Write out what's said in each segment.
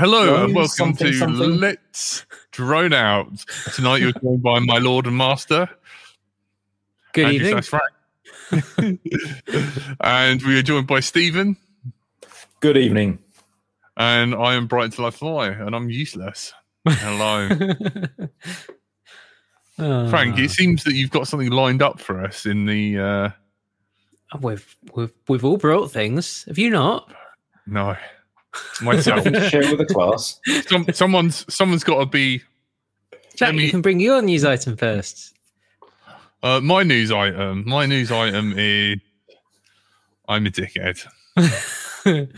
Hello, Drone and welcome something, to something. Let's Drone Out. Tonight you're joined by my Lord and Master. Good Andrew evening. Sass Frank. and we are joined by Stephen. Good evening. And I am Bright to Life Fly, and I'm useless. Hello. Oh, Frank, it seems that you've got something lined up for us in the uh we've, we've, we've all brought things. Have you not? no. Myself. Share with the class. Some, someone's someone's got to be Jack, me- you can bring your news item first. uh, my news item. My news item is I'm a dickhead.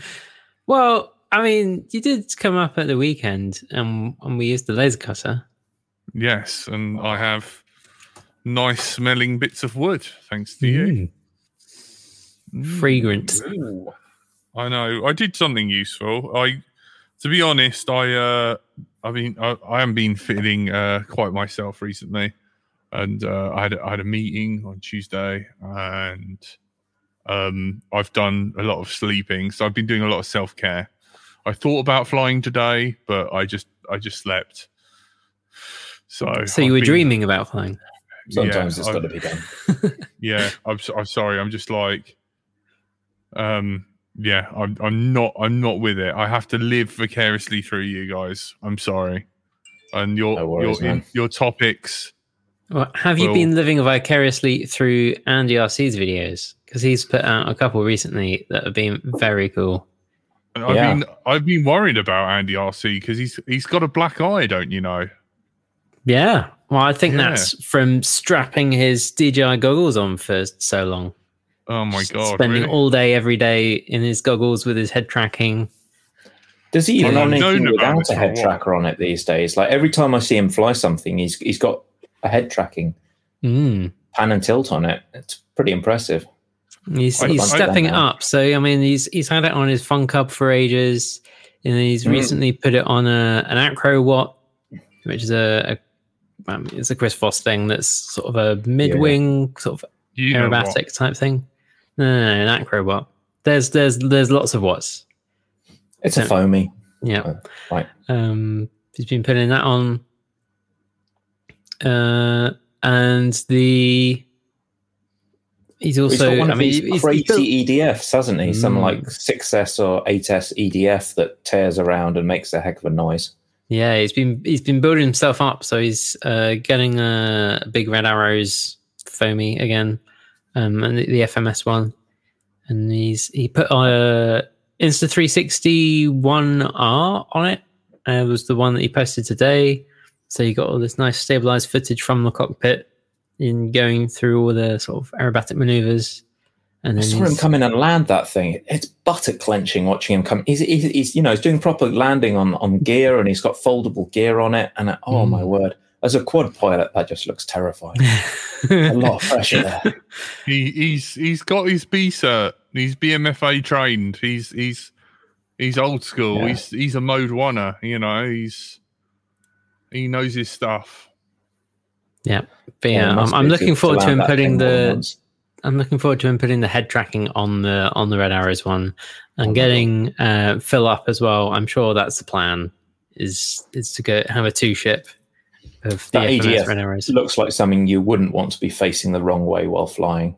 well, I mean, you did come up at the weekend and, and we used the laser cutter. Yes, and I have nice smelling bits of wood, thanks to you. Mm. Fragrant. Ooh. I know. I did something useful. I, to be honest, I, uh, I mean, I, I haven't been feeling uh, quite myself recently, and uh, I had a, I had a meeting on Tuesday, and um, I've done a lot of sleeping, so I've been doing a lot of self care. I thought about flying today, but I just I just slept. So, So you I've were been- dreaming about flying. Sometimes Yeah, it's I- got to be done. yeah I'm, I'm sorry i'm just like um yeah I'm, I'm not i'm not with it i have to live vicariously through you guys i'm sorry and your No worries, your in, man. your topics Well, have you Well- been living vicariously through Andy RC's videos? Because he's put out a couple recently that have been very cool. and i've Yeah. been i've been worried about andy rc because he's he's got a black eye don't you know Yeah. Well, I think Yeah. that's from strapping his DJI goggles on for so long. Oh my god Spending really? all day, every day in his goggles with his head tracking. Does he even I've run anything known without a head tracker on it these days? Like every time I see him fly something, he's he's got a head tracking Mm. pan and tilt on it. It's pretty impressive. He's, I- he's stepping it up. So I mean, he's he's had it on his Fun Cub for ages, and he's Mm. recently put it on a an Acro Wot, which is a, a um, it's a Chris Foss thing that's sort of a mid wing sort of you aerobatic type thing. No, no, no, an Acro Wot. There's there's there's lots of what's. It's a foamy. Yeah. Uh, right. Um, he's been putting that on. Uh, and the he's He's also. got one I of mean, these he's- he's crazy EDFs, hasn't he? Some Mm. like 6S or 8S EDF that tears around and makes a heck of a noise. Yeah, he's been he's been building himself up, so he's uh, getting a big red arrows foamy again, um, and the, the FMS one, and he's he put a Insta 360 one R on it. Uh, was the one that he posted today. So you got all this nice stabilized footage from the cockpit in going through all the sort of aerobatic maneuvers, and I then saw him come in and land that thing. It's buttock clenching watching him come. He's, he's, he's you know, he's doing proper landing on, on gear and he's got foldable gear on it. And oh my Mm. word, as a quad pilot, that just looks terrifying. a lot of pressure there. he, he's he's got his b cert he's bmfa trained he's he's he's old school Yeah. he's he's a mode oneer you know he's he knows his stuff yeah, but Yeah, yeah, I'm, I'm looking to- to forward to land him putting thing more than the once. I'm looking forward to him putting the head tracking on the on the red arrows one and Oh getting uh, fill up as well. I'm sure that's the plan. Is is to go have a two ship of the ADF FMS EDF red arrows. looks like something you wouldn't want to be facing the wrong way while flying.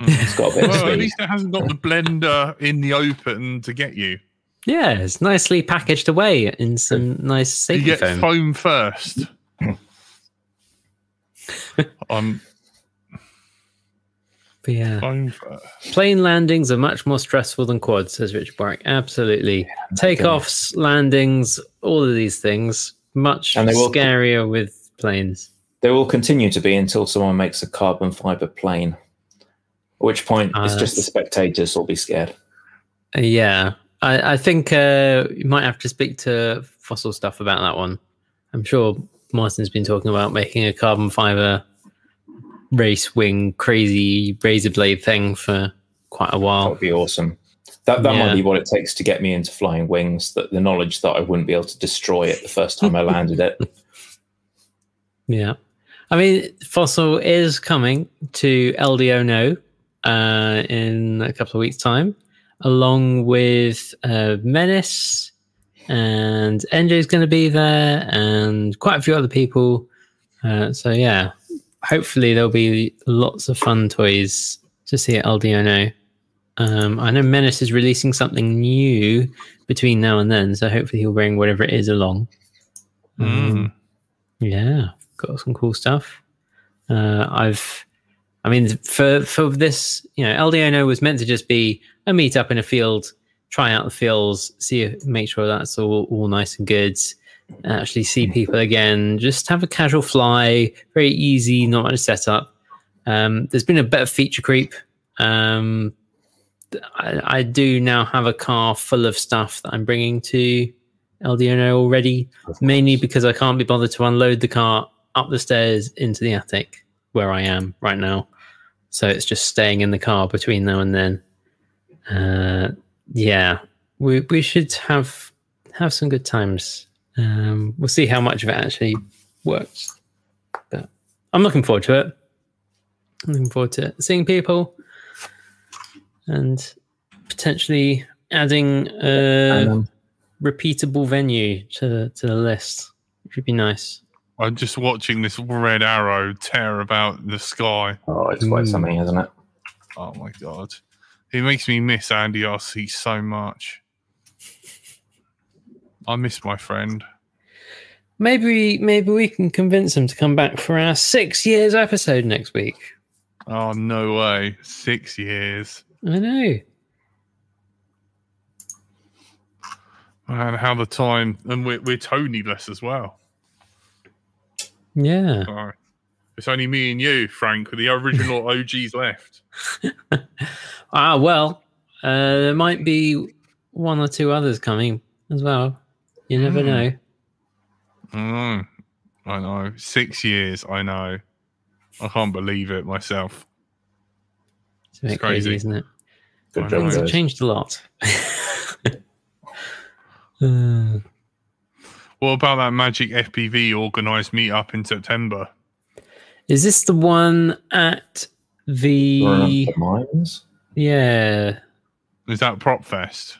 It's got a bit of well, at least it hasn't got the blender in the open to get you Yeah, it's nicely packaged away in some nice safety you get foam. foam first um But yeah, Foam fur. plane landings are much more stressful than quads, says Richard Barrick. Absolutely. Takeoffs, landings, all of these things, much And they will- scarier with planes. They will continue to be until someone makes a carbon fiber plane. At which point, Ah, it's just the spectators will be scared. Uh, yeah, I, I think uh, you might have to speak to Fossil Stuff about that one. I'm sure Martin's been talking about making a carbon fiber race wing crazy razor blade thing for quite a while. That would be awesome. That that Yeah. might be what it takes to get me into flying wings. That the knowledge that I wouldn't be able to destroy it the first time I landed it. Yeah. I mean, Fossil is coming to LDO No uh, in a couple of weeks' time, along with uh, Menace, and is going to be there, and quite a few other people. Uh, so, yeah, hopefully there'll be lots of fun toys to see at LDO No. Um, I know Menace is releasing something new between now and then, so hopefully he'll bring whatever it is along. Um, Mm. yeah, got some cool stuff. Uh, I've, I mean, for for this, you know, LDNO was meant to just be a meet up in a field, try out the fields, see, if, make sure that's all all nice and good. Actually, see people again, just have a casual fly, very easy, not much setup. Um, there's been a bit of feature creep. Um, I, I do now have a car full of stuff that I'm bringing to LDNO already mainly because I can't be bothered to unload the car up the stairs into the attic where I am right now. So it's just staying in the car between now and then. Uh, yeah, we we should have have some good times. Um, we'll see how much of it actually works, but I'm looking forward to it. I'm looking forward to seeing people and potentially adding. a um, repeatable venue to the, to the list, which would be nice. I'm just watching this red arrow tear about the sky. oh, it's quite Mm. something, isn't it? Oh my god. It makes me miss Andy RC so much. I miss my friend. Maybe maybe we can convince him to come back for our six years episode next week. Oh no way. Six years. I know. And how the time and we're we're Tony less as well. Yeah. It's only me and you, Frank, with the original OGs left. Ah well, uh, there might be one or two others coming as well. You never Hmm. know. I know. I know. Six years, I know. I can't believe it myself. It's It's crazy, crazy. isn't it? Good job, know. Things have changed a lot. Uh, What about that Magic FPV organised meetup in September? is this the one at the? The mines. Yeah. Is that Prop Fest?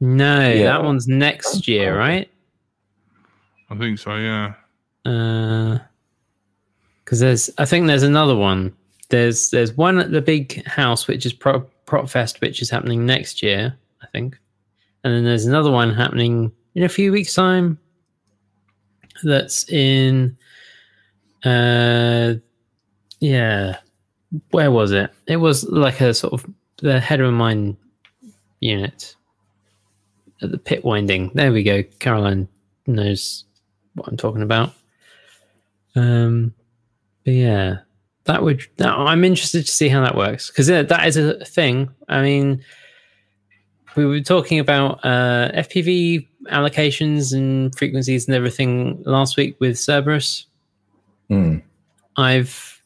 No, Yeah. that one's next year, right? I think so, yeah. because there's I think there's another one. There's there's one at the big house which is Pro, Prop Fest, which is happening next year, I think, and then there's another one happening in a few weeks' time. That's in, uh, yeah, where was it? It was like a sort of the header of mine unit at the pit winding. There we go. Caroline knows what I'm talking about. Um, but yeah, that would. That, I'm interested to see how that works because that is a thing. I mean, we were talking about uh, FPV allocations and frequencies and everything last week with Cerberus. Hmm. I've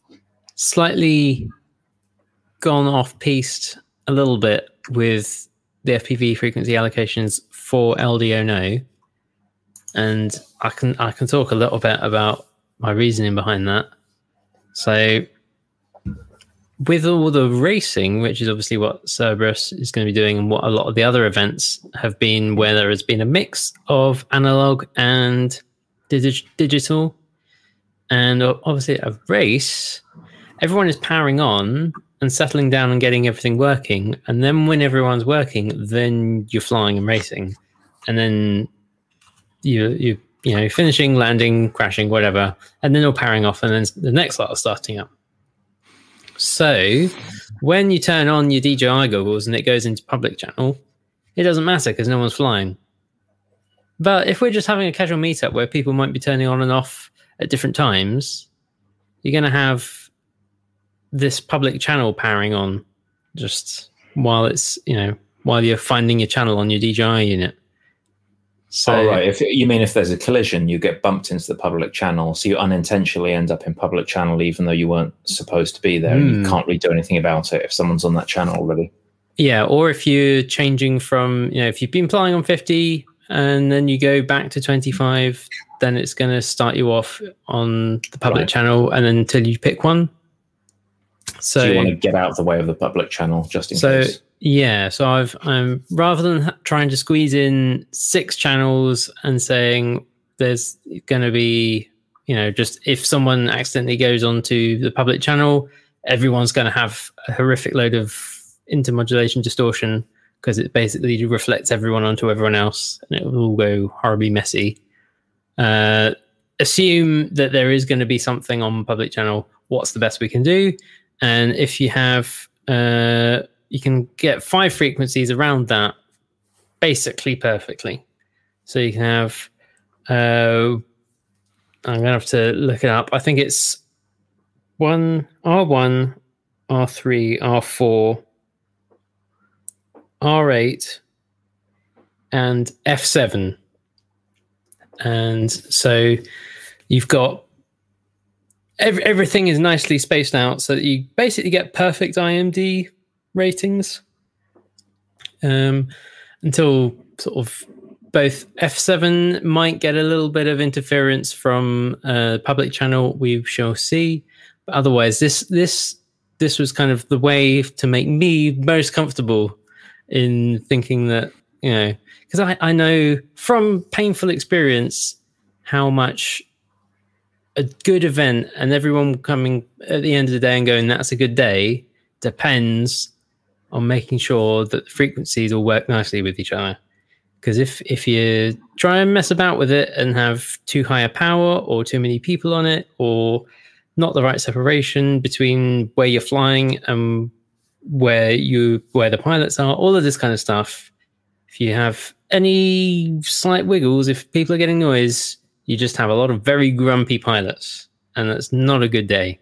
slightly gone off piste a little bit with the FPV frequency allocations for LDO no, and I can I can talk a little bit about my reasoning behind that. So, with all the racing, which is obviously what Cerberus is going to be doing, and what a lot of the other events have been, where there has been a mix of analog and digi- digital, and obviously a race, everyone is powering on and settling down and getting everything working. And then when everyone's working, then you're flying and racing, and then you you you know finishing, landing, crashing, whatever, and then you're powering off, and then the next lot starting up. So when you turn on your DJI goggles and it goes into public channel, it doesn't matter because no one's flying. But if we're just having a casual meetup where people might be turning on and off at different times, you're going to have this public channel powering on just while it's, you know, while you're finding your channel on your DJI unit. So, oh, right. If you mean if there's a collision, you get bumped into the public channel, so you unintentionally end up in public channel, even though you weren't supposed to be there, and you Hmm. can't really do anything about it if someone's on that channel already. Yeah, or if you're changing from, you know, if you've been flying on 50 and then you go back to 25, then it's going to start you off on the public Right. channel and then until you pick one. So, So, you want to get out of the way of the public channel just in so case. Yeah, so I've I'm rather than trying to squeeze in six channels and saying there's going to be, you know, just if someone accidentally goes onto the public channel, everyone's going to have a horrific load of intermodulation distortion because it basically reflects everyone onto everyone else and it will all go horribly messy. Uh, assume that there is going to be something on public channel. What's the best we can do? And if you have, uh, you can get five frequencies around that basically perfectly. So you can have, uh, I'm going to have to look it up. I think it's one R1, R3, R4, R8, and F7. And so you've got every, everything is nicely spaced out so that you basically get perfect IMD ratings um, until sort of both F7 might get a little bit of interference from uh, public channel. We shall see. But otherwise, this this this was kind of the way to make me most comfortable in thinking that you know because I, I know from painful experience how much a good event and everyone coming at the end of the day and going that's a good day depends on making sure that the frequencies all work nicely with each other. Because if if you try and mess about with it and have too high a power or too many people on it or not the right separation between where you're flying and where you where the pilots are all of this kind of stuff if you have any slight wiggles if people are getting noise you just have a lot of very grumpy pilots and that's not a good day.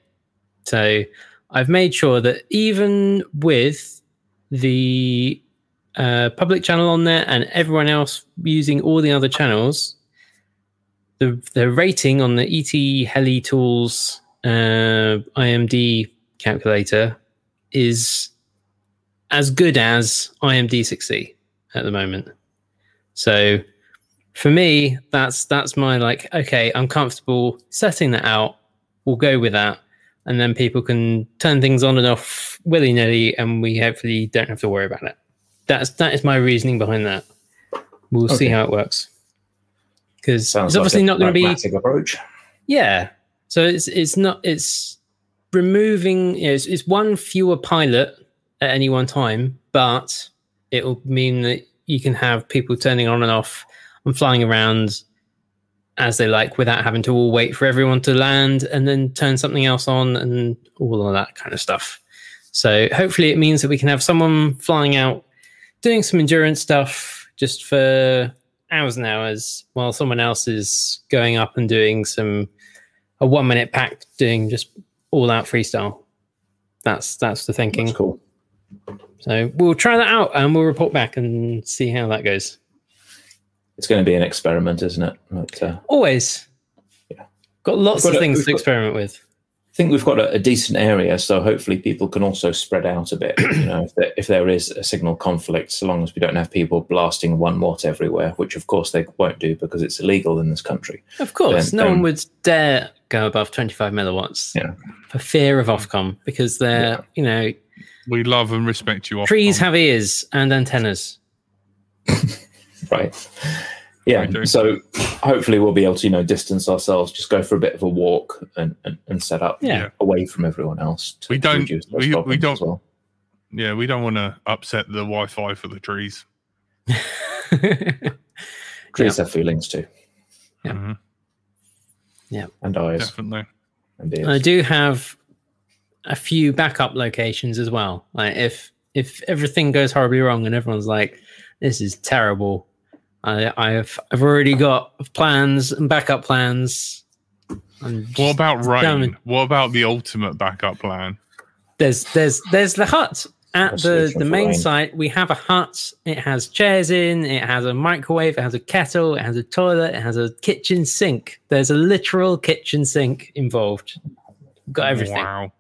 So i've made sure that even with the uh, public channel on there and everyone else using all the other channels the the rating on the et heli tools uh, imd calculator is as good as imd6c at the moment. So for me that's that's my like okay i'm comfortable setting that out. We'll go with that and then people can turn things on and off willy-nilly and we hopefully don't have to worry about it that's that is my reasoning behind that we'll see how it works because it's obviously like a not going to be approach. yeah. So it's it's not it's removing you know, it's, it's one fewer pilot at any one time, but it will mean that you can have people turning on and off and flying around as they like without having to all wait for everyone to land and then turn something else on and all of that kind of stuff. So hopefully it means that we can have someone flying out doing some endurance stuff just for hours and hours while someone else is going up and doing some a one minute pack doing just all out freestyle. That's that's the thinking. That's cool. So we'll try that out and we'll report back and see how that goes. It's going to be an experiment, isn't it? But, uh, Always. Yeah. Got lots We've of got a- things we've to got- experiment with. I think we've got a, a decent area, so hopefully people can also spread out a bit. You know, if there, if there is a signal conflict, so long as we don't have people blasting one watt everywhere, which of course they won't do because it's illegal in this country. Of course, Then- no one would dare go above 25 milliwatts Yeah. for fear of Ofcom because they're, Yeah. you know, We love and respect you. trees have ears and antennas. Right. Yeah. We. So hopefully we'll be able to, you know, distance ourselves, just go for a bit of a walk and, and, and set up Yeah. away from everyone else. To, We don't- reduce we- we don't- as well. Yeah, we don't want to upset the Wi-Fi for the trees. Trees have feelings too, Yeah. Mhm, and eyes definitely. and ears. I do have a few backup locations as well. Like if if everything goes horribly wrong and everyone's like, "This is terrible," I I've I've already got plans and backup plans. And What about rain? Damn. What about the ultimate backup plan? there's there's there's the hut at What's the the solution the for main rain? site. We have a hut. It has chairs in. It has a microwave. It has a kettle. It has a toilet. It has a kitchen sink. There's a literal kitchen sink involved. Got everything. Wow.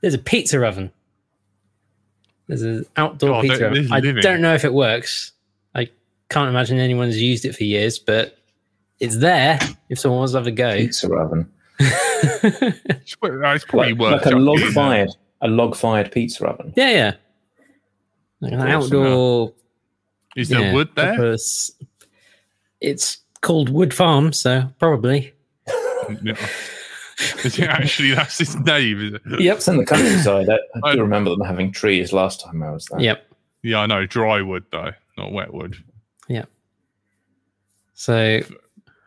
There's a pizza oven. There's an outdoor God, pizza oven. I don't know if it works. I can't imagine anyone's used it for years, but it's there if someone wants to have a go. Pizza oven. It's, pro- uh, it's probably Like, worth like a log fired, a log fired pizza oven. yeah, yeah. Like an Awesome. outdoor Is there Yeah, wood there? proper s- It's called Wood Farm, so probably. Yeah. Is it actually that's his name? Is it? Yep. It's in the countryside. I, I I- do remember them having trees last time I was there. Yep. Yeah, I know. Dry wood though, not wet wood. So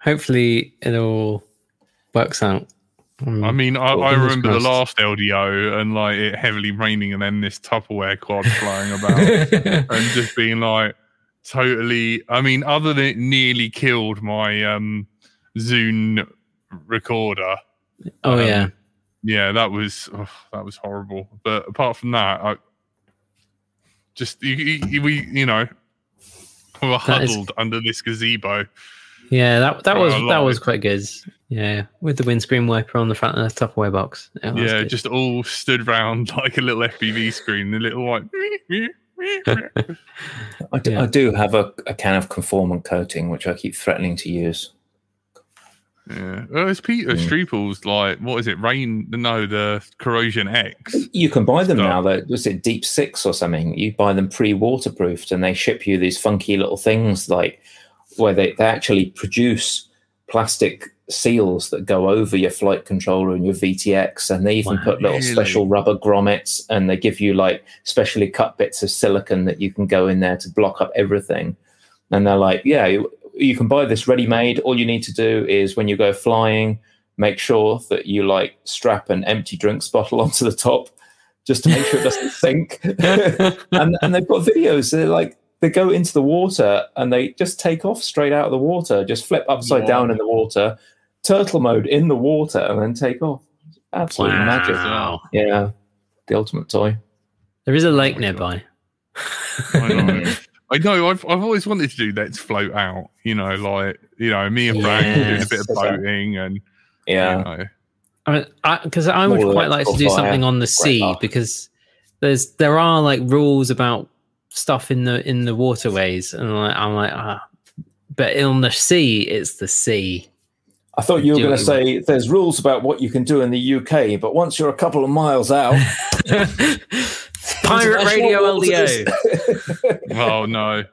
hopefully it all works out. Um, I mean, I, I remember the last LDO and like it heavily raining and then this Tupperware quad flying about and just being like totally. I mean, other than it nearly killed my um Zoom recorder. oh um, yeah. Yeah, that was oh, that was horrible. But apart from that, I just you, you, we you know were That is- huddled under this gazebo. Yeah, that that was I that was quite good. Yeah, with the windscreen wiper on the front of the Tupperware box. Yeah, that Yeah, good. just all stood round like a little FPV screen, The little like. I do, Yeah. I do have a, a can of conformant coating, which I keep threatening to use. Yeah. Well, it's Peter Mm. Streeple's like, what is it? Rain? No, the Corrosion X. You can buy them Stuff. now. That was it, Deep Six or something. You buy them pre-waterproofed, and they ship you these funky little things like where they, they actually produce plastic seals that go over your flight controller and your VTX, and they even Wow. put little Really? special rubber grommets, and they give you like specially cut bits of silicon that you can go in there to block up everything. And they're like, yeah, you, you can buy this ready-made. All you need to do is when you go flying, make sure that you like strap an empty drinks bottle onto the top just to make sure it doesn't sink. and and they've got videos. They're like they go into the water and they just take off straight out of the water, just flip upside Wow. down in the water, turtle mode in the water, and then take off. Absolutely Wow. magic. Wow. Yeah, the ultimate toy. There is a lake my nearby. I know. I know. I've I've always wanted to do let's float out. You know, like you know, me and Frank doing a bit of boating and Yeah. you know, I mean, because I, would More quite like to do fire. something on the sea laugh. because there's there are like rules about stuff in the in the waterways, and like, I'm like ah, but on the sea, it's the sea. I thought you were going to what say there's rules about what you can do in the UK, but once you're a couple of miles out, Pirate radio LDO. LDO. oh no,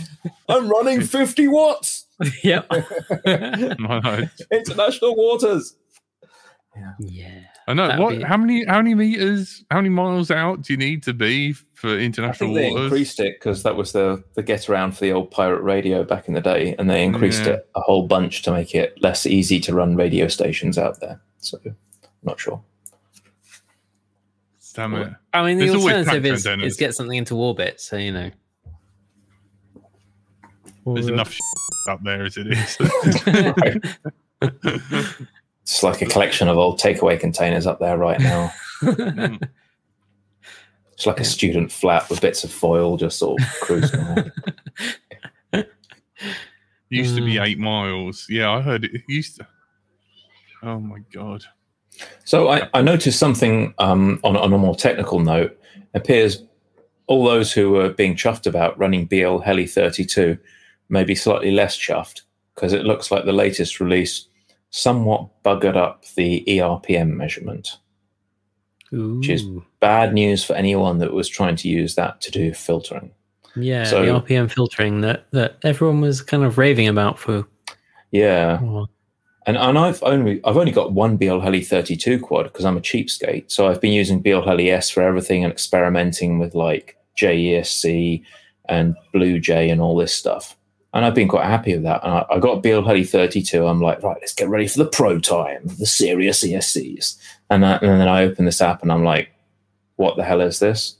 I'm running 50 watts. yep. International waters. yeah. I know. That'd What? be- How many? How many meters? How many miles out do you need to be for I international think they waters? increased it because that was the the get around for the old pirate radio back in the day, and they increased Yeah. it a whole bunch to make it less easy to run radio stations out there. So, not sure. Damn it! I mean, the There's always alternative is, is get something into orbit. So you know, There's Or- enough up there as it is. It's like a collection of old takeaway containers up there right now. It's like a student flat with bits of foil just sort of cruising. around. used to be Mm. eight miles. Yeah, I heard it, it used to. Oh my god! So I, I noticed something um, on, on a more technical note. It appears all those who were being chuffed about running BL Heli 32 may be slightly less chuffed because it looks like the latest release somewhat buggered up the ERPM measurement. Which is- Bad news for anyone that was trying to use that to do filtering. Yeah, So- the RPM filtering that that everyone was kind of raving about for. Yeah. oh, And and I've only I've only got one BL Heli 32 quad because I'm a cheapskate. So I've been using BL Heli S for everything and experimenting with like JESC and Blue Jay and all this stuff. And I've been quite happy with that. And I, I got BL Heli 32. I'm like, right, let's get ready for the pro time, the serious ESCs. And, and then I open this app and I'm like, what the hell is this?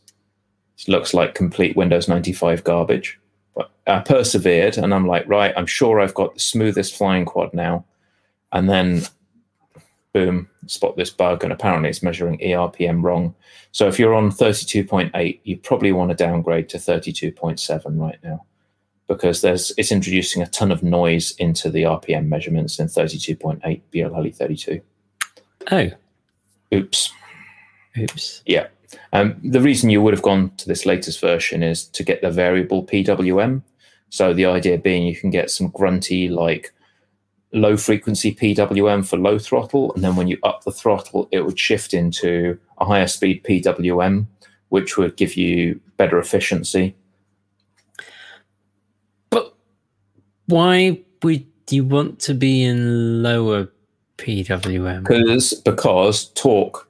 It looks like complete Windows 95 garbage. But I persevered and I'm like, right, I'm sure I've got the smoothest flying quad now. And then, boom, spot this bug. And apparently it's measuring ERPM wrong. So if you're on 32.8, you probably want to downgrade to 32.7 right now because there's it's introducing a ton of noise into the RPM measurements in 32.8 BLHeli 32. Oh, Oops. oops. Yeah. Um, the reason you would have gone to this latest version is to get the variable PWM. So the idea being you can get some grunty, like low frequency PWM for low throttle, and then when you up the throttle, it would shift into a higher speed PWM, which would give you better efficiency. But why would you want to be in lower PWM? Because because torque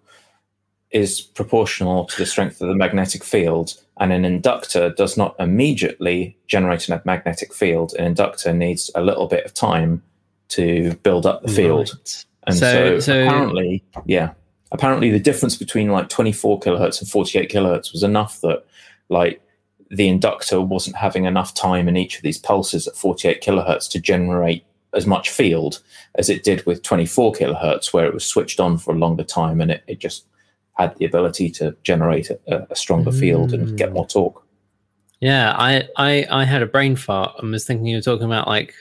is proportional to the strength of the magnetic field, and an inductor does not immediately generate a magnetic field. An inductor needs a little bit of time to build up the field. Right. And So- so, so- apparently, yeah, apparently the difference between like 24 kilohertz and 48 kilohertz was enough that like the inductor wasn't having enough time in each of these pulses at 48 kilohertz to generate as much field as it did with 24 kilohertz, where it was switched on for a longer time and it, it just had the ability to generate a, a stronger field and get Mm. more torque. Yeah, I, I I had a brain fart and was thinking you were talking about like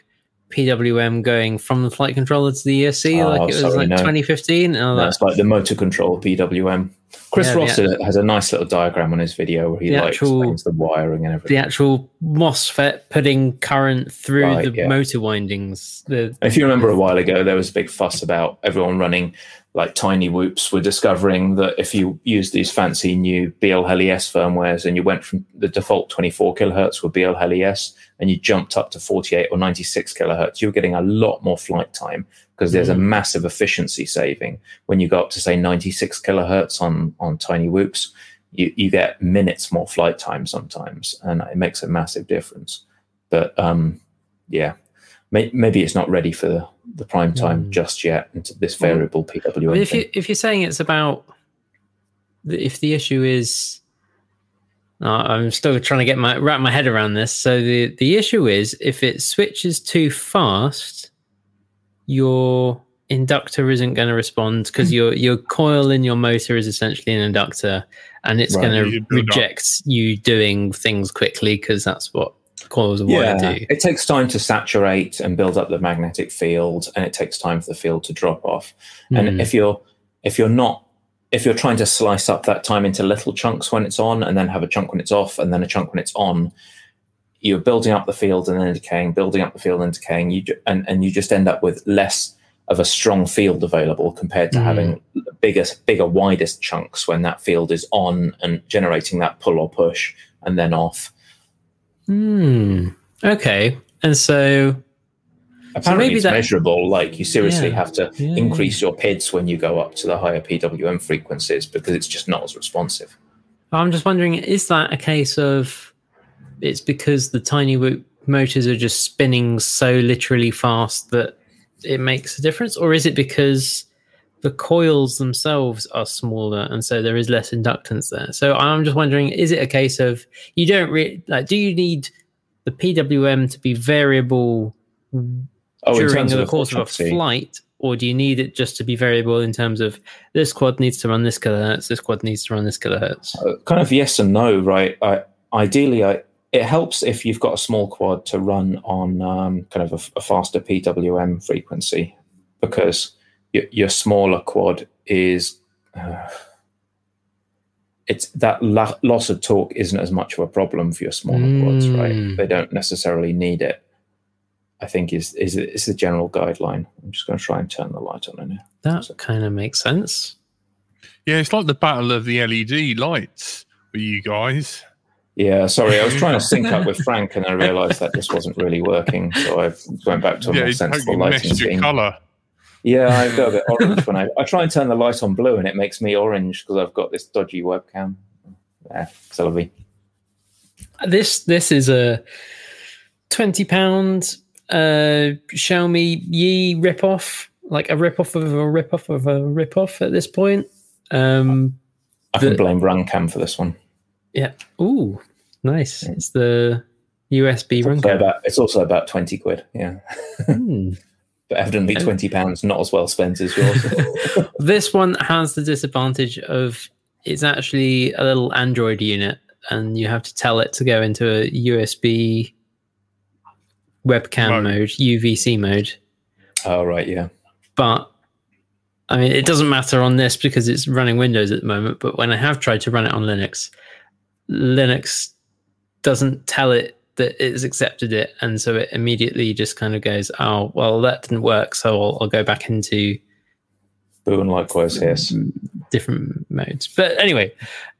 PWM going from the flight controller to the ESC, Oh, like it was sorry, like no. 2015. And I was That's like the motor control PWM. Chris Yeah, Ross has a nice little diagram on his video where he The like actual- explains the wiring and everything. the actual MOSFET putting current through Right, the yeah. motor windings. The If you remember a while ago, there was a big fuss about everyone running like tiny whoops. Were discovering that if you use these fancy new BLHeliS firmwares and you went from the default 24 kilohertz with BLHeliS and you jumped up to 48 or 96 kilohertz, you were getting a lot more flight time because there's a massive efficiency saving when you go up to say 96 kilohertz on on tiny whoops. You, you get minutes more flight time sometimes, and it makes a massive difference. But um, yeah, may, maybe it's not ready for the, the prime time Mm. just yet into this Well, variable PWM. But if you if you're saying it's about if the issue is uh, I'm still trying to get my wrap my head around this. So the the issue is if it switches too fast, your inductor isn't going to respond because your your coil in your motor is essentially an inductor, and it's Right, going to build up. reject you doing things quickly because that's what coils of yeah, it takes time to saturate and build up the magnetic field, and it takes time for the field to drop off. And Hmm. if you're if you're not if you're trying to slice up that time into little chunks when it's on, and then have a chunk when it's off, and then a chunk when it's on, you're building up the field and then decaying, building up the field and decaying. You ju- and and you just end up with less of a strong field available compared to Mm. having bigger, bigger, widest chunks when that field is on and generating that pull or push and then off. Hmm. Okay. And so Apparently, maybe it's that- measurable. Like you seriously Yeah. have to Yeah, increase your PIDs when you go up to the higher PWM frequencies because it's just not as responsive. I'm just wondering, is that a case of it's because the tiny motors are just spinning so literally fast that it makes a difference, or is it because the coils themselves are smaller and so there is less inductance there? So I'm just wondering, is it a case of you don't really like? Do you need the PWM to be variable Oh, during the of course of a flight, or do you need it just to be variable in terms of this quad needs to run this kilohertz, this quad needs to run this kilohertz? uh, kind of yes and no, right? I, ideally, I, it helps if you've got a small quad to run on um, kind of a, a faster PWM frequency because your, your smaller quad is. Uh, it's that la- loss of torque isn't as much of a problem for your smaller quads, right? Mm. They don't necessarily need it. I think is is is the general guideline. I'm just going to try and turn the light on in here. That kind of makes sense. Yeah, it's like the battle of the LED lights for you guys. Yeah, sorry, I was trying to sync up with Frank, and I realised that this wasn't really working, so I went back to a yeah, more it's sensible totally lighting messed your colour. Yeah, I've got a bit orange when I I try and turn the light on blue, and it makes me orange because I've got this dodgy webcam. Yeah, Sylvie. This this is a twenty pound uh Xiaomi Yi ripoff like a rip off of a rip off of a rip off at this point. Um, I can The- blame Runcam for this one. yeah. Ooh, nice. It's the USB It's run about, it's also about 20 quid. Yeah. Hmm. But evidently. 20 pounds not as well spent as yours. This one has the disadvantage of it's actually a little Android unit, and you have to tell it to go into a USB webcam Mode. mode, UVC mode. oh, right. Yeah. But I mean, it doesn't matter on this because it's running Windows at the moment. But when I have tried to run it on Linux, Linux doesn't tell it that it's accepted it, and so it immediately just kind of goes, "Oh, well, that didn't work, so I'll, I'll go back into Boo and likewise, yes. different modes." But anyway,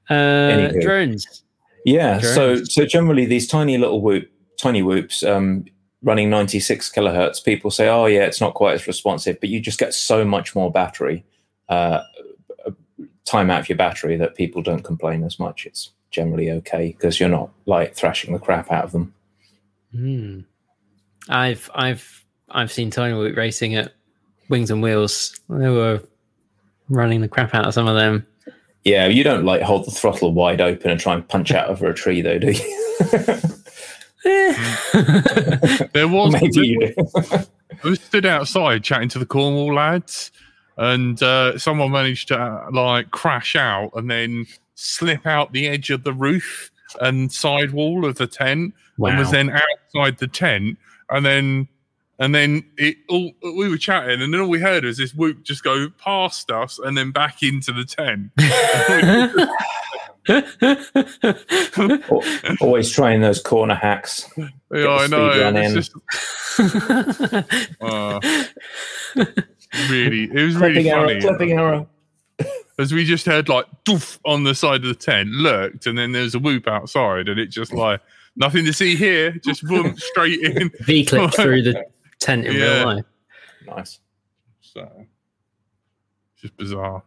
uh, Anywho. drones. Yeah. So, so generally, these tiny little whoop, tiny whoops, um, running 96 kilohertz, people say, oh, yeah, it's not quite as responsive, but you just get so much more battery, uh, time out of your battery that people don't complain as much. It's generally okay because you're not like thrashing the crap out of them. Hmm. I've I've I've seen Tiny Whoop racing at Wings and Wheels. They were running the crap out of some of them. Yeah, you don't like hold the throttle wide open and try and punch out over a tree, though, do you? Eh. There was Maybe you do. I stood outside chatting to the Cornwall lads, and uh, someone managed to uh, like crash out and then slip out the edge of the roof and side wall of the tent, and was then outside the tent, and then and then it all we were chatting, and then all we heard was this whoop just go past us and then back into the tent. Always trying those corner hacks. yeah, I know. speed It was just, uh, really, it was really Clipping arrow, funny. clipping arrow. As we just heard like doof on the side of the tent, looked, and then there's a whoop outside, and it just like nothing to see here, just boom straight in. V clip through the tent in Yeah. real life. Nice. So just bizarre.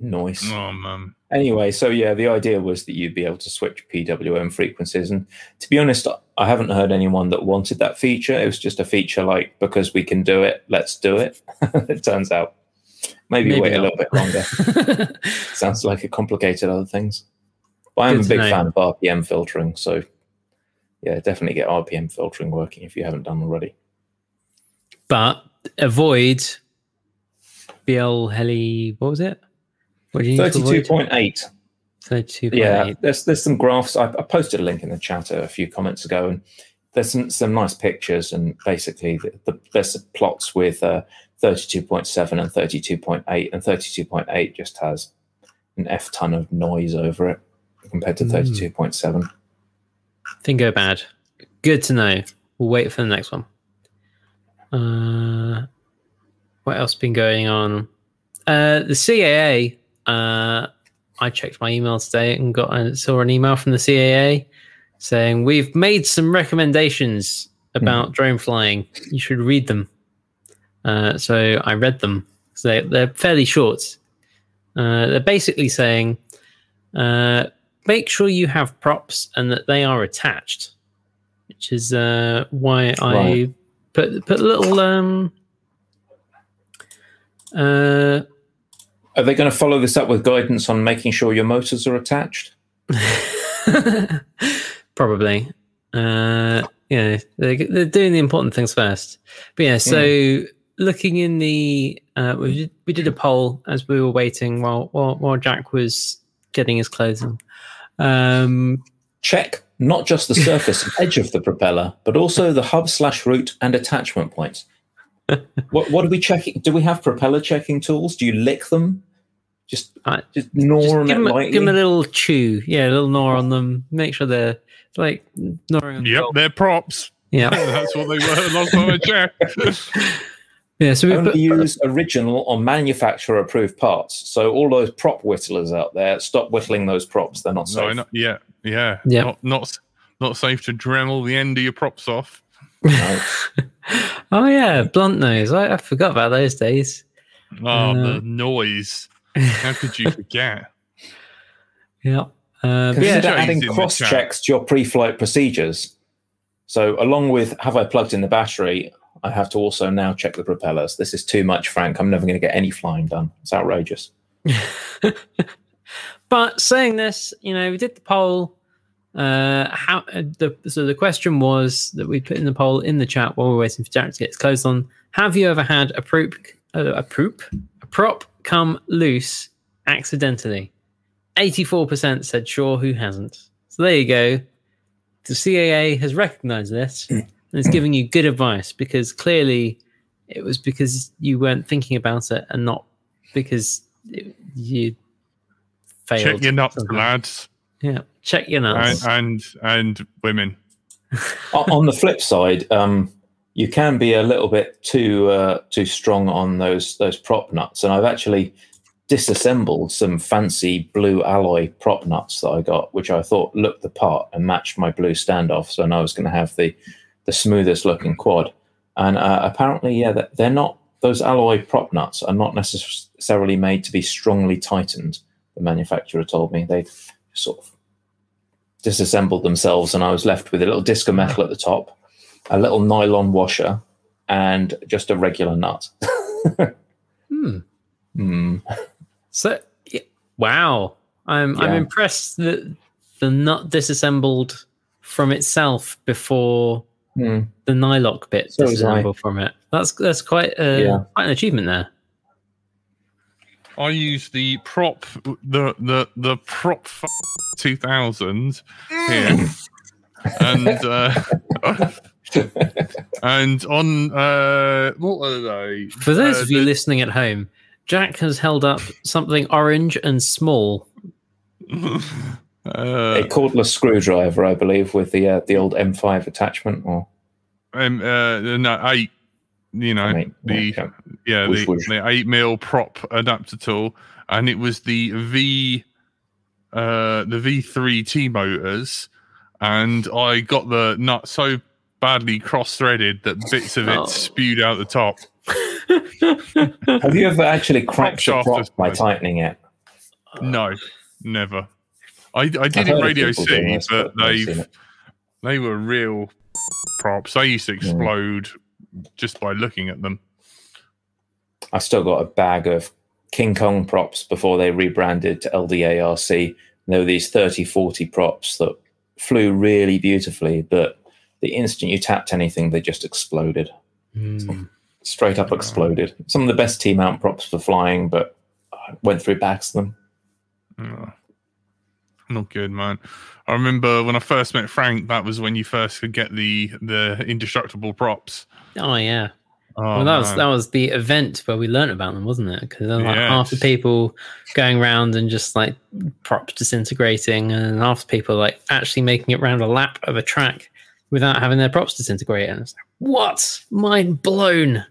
Nice. Oh man. Anyway, so yeah, the idea was that you'd be able to switch PWM frequencies. And to be honest, I haven't heard anyone that wanted that feature. It was just a feature like, because we can do it, let's do it. it turns out. Maybe, Maybe wait a little bit longer. Sounds like it complicated other things. But I'm Good a big know. fan of RPM filtering. So yeah, definitely get RPM filtering working if you haven't done already. but avoid BL heli. What was it? What did you to avoid? 32.8. Thirty-two. Yeah, there's there's some graphs. I, I posted a link in the chat a few comments ago, and there's some, some nice pictures. And basically, the, the, there's some plots with uh, 32.7 and 32.8, and 32.8 just has an f ton of noise over it compared to Mm. 32.7. Thing go bad. Good to know. We'll wait for the next one. Uh, what else been going on? Uh, the CAA. Uh, I checked my email today and got uh, saw an email from the CAA saying we've made some recommendations about drone flying. You should read them. Uh, so I read them. So they, they're fairly short. Uh, they're basically saying uh, make sure you have props and that they are attached, which is uh, why I put put a little um uh Are they going to follow this up with guidance on making sure your motors are attached? probably uh yeah they're, they're doing the important things first but yeah so looking in the uh we did, we did a poll as we were waiting while while, while jack was getting his clothes on um Check not just the surface and edge of the propeller, but also the hub slash root and attachment points. what, what are we checking? Do we have propeller checking tools? Do you lick them? Just, just gnaw Just on give, them, lightly. give 'em a little chew. Yeah, a little gnaw on them. Make sure they're like gnawing Yep, they're props. Yeah. That's what they were last time I checked. Yeah. So we Only put, use original or manufacturer approved parts. So all those prop whittlers out there, stop whittling those props. They're not No, safe. not, yeah, yeah. Yeah. Not, not not safe to dremel the end of your props off. Oh yeah, blunt nose. I, I forgot about those days. Oh, Uh, the noise. How could you forget? Yeah. Uh, Consider yeah, adding cross checks to your pre-flight procedures. So along with have I plugged in the battery, I have to also now check the propellers. This is too much, Frank. I'm never going to get any flying done. It's outrageous. But saying this, you know, we did the poll. Uh, how uh, the so the question was that we put in the poll in the chat while we're waiting for Jack to get his clothes on. Have you ever had a proop, uh, a proop, a prop come loose accidentally? Eighty-four percent said sure. Who hasn't? So there you go. The CAA has recognised this and is giving you good advice because clearly it was because you weren't thinking about it and not because it, you failed. Check your nuts, somehow. lads, Yeah, check your and, nuts. and and women. On the flip side, um, you can be a little bit too uh, too strong on those those prop nuts, and I've actually disassembled some fancy blue alloy prop nuts that I got, which I thought looked the part and matched my blue standoff. So I was going to have the the smoothest looking quad, and uh, apparently, yeah, they're not. Those alloy prop nuts are not necessarily made to be strongly tightened. The manufacturer told me they sort of disassembled themselves, and I was left with a little disc of metal at the top, a little nylon washer, and just a regular nut. Hmm. Hmm. So, yeah, wow, I'm I'm impressed that the nut disassembled from itself before Hmm. the nylock bit So disassembled from it. That's that's quite uh, Yeah. quite an achievement there. I use the prop the the the prop two thousand here, and uh, and on uh, what are they? For those Uh, of you the- listening at home, Jack has held up something orange and small. uh, a cordless screwdriver, I believe, with the uh, the old M5 attachment. Or um, uh, no eight. You know Eight, the yeah. yeah Whoosh, the, whoosh. the eight mil prop adapter tool, and it was the V uh the V3 T motors, and I got the nut so badly cross threaded that bits of it Oh. spewed out the top. Have you ever actually cracked the shaft prop by fine. tightening it? No, never. I, I did I've in Radio people doing C, this, but I've never seen they've it. they were real props. They used to explode just by looking at them. I've still got a bag of King Kong props before they rebranded to LDARC. There were these 30, 40 props that flew really beautifully, but the instant you tapped anything, they just exploded. Hmm. Straight up exploded. Some of the best team mount props for flying, but I went through bags of them. Oh, not good, man. I remember when I first met Frank. That was when you first could get the the indestructible props. Oh yeah. Oh, well, that was that was the event where we learned about them, wasn't it? Because like half the people going around and just like props disintegrating, and half the people like actually making it round a lap of a track without having their props disintegrate. And it's like, what? Mind blown.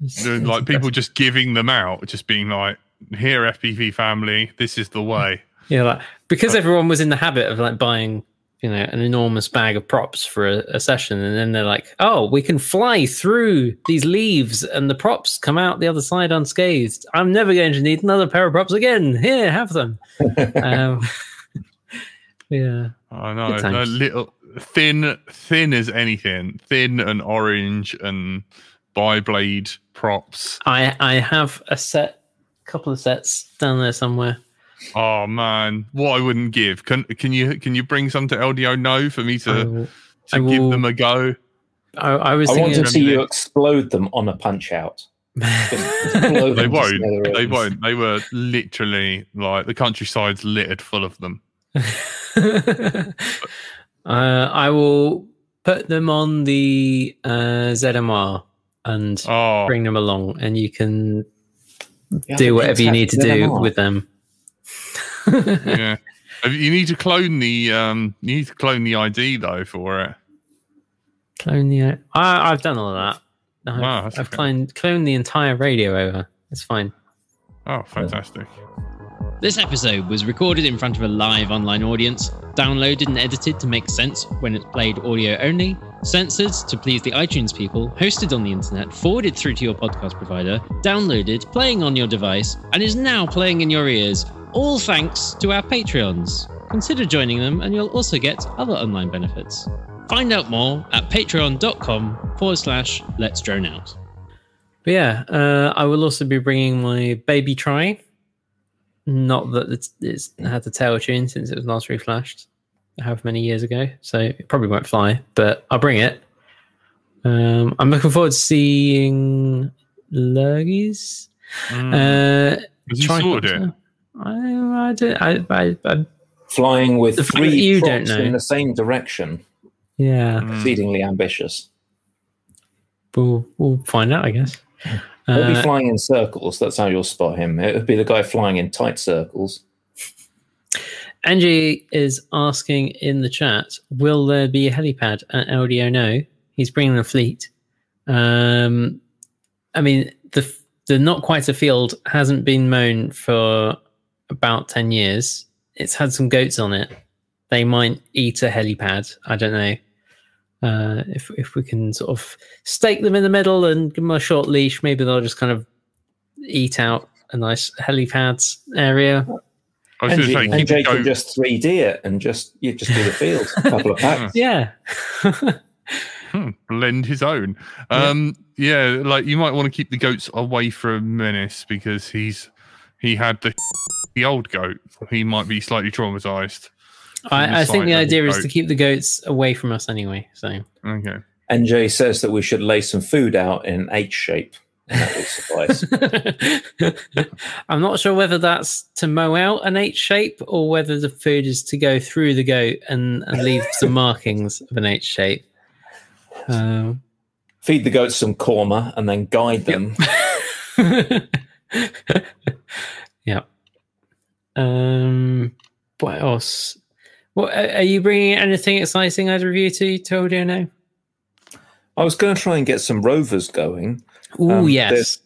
Like people just giving them out, just being like, "Here, FPV family, this is the way." Yeah, like because everyone was in the habit of like buying, you know, an enormous bag of props for a, a session, and then they're like, "Oh, we can fly through these leaves, and the props come out the other side unscathed. I'm never going to need another pair of props again. Here, have them." um, yeah, I know, a little thin, thin as anything, thin and orange and bi-blade props. I I have a set, couple of sets down there somewhere. Oh man, what I wouldn't give. Can can you can you bring some to LDO no for me to will- to I give them a go? I, I was I want to see you explode them on a punch out. They them to won't. They smithereens. won't. They were literally like the countryside's littered full of them. uh, I will put them on the uh, ZMR and Oh, bring them along, and you can Yeah, do whatever you need to do ZMR. with them. yeah. You need to clone the um. You need to clone the ID though for it. Clone the. I, I've done all of that. I've, Wow, I've okay. cloned, cloned the entire radio over. It's fine. Oh, fantastic! This episode was recorded in front of a live online audience, downloaded and edited to make sense when it's played audio only, censored to please the iTunes people, hosted on the internet, forwarded through to your podcast provider, downloaded, playing on your device, and is now playing in your ears, all thanks to our Patreons. Consider joining them, and you'll also get other online benefits. Find out more at patreon.com forward slash let's drone out. But yeah, uh, I will also be bringing my baby try. Not that it's, it's had the tail tune since it was last reflashed, however many years ago. So it probably won't fly, but I'll bring it. Um, I'm looking forward to seeing Lurgies. Mm. Uh, Has he sorted it? I, I, don't- I, I, I, Flying with The fact that three you don't props know. in the same direction. yeah, Mm. Exceedingly ambitious. we'll, we'll find out, I guess. He'll be Uh, flying in circles. That's how you'll spot him. It would be the guy flying in tight circles. Angie is asking in the chat, will there be a helipad at LDO? No, he's bringing a fleet. Um, I mean, the the not quite a field hasn't been mown for about ten years. It's had some goats on it. They might eat a helipad. I don't know. Uh, if if we can sort of stake them in the middle and give them a short leash, maybe they'll just kind of eat out a nice helipad area. I was And going to say, J- keep can just 3D it and just you just do the field. a couple of packs. Yeah. Hmm, blend his own. Um, yeah. like you might want to keep the goats away from Menace because he's he had the the old goat. He might be slightly traumatized. I, I think the idea the is to keep the goats away from us anyway. So Okay. NJ says that we should lay some food out in H shape. And that will suffice. I'm not sure whether that's to mow out an H shape or whether the food is to go through the goat and, and leave some markings of an H shape. Um, Feed the goats some korma and then guide them. yeah. Um, what else? What are are you bringing anything exciting either of you to to LDO now? I was going to try and get some rovers going. Oh Um, yes.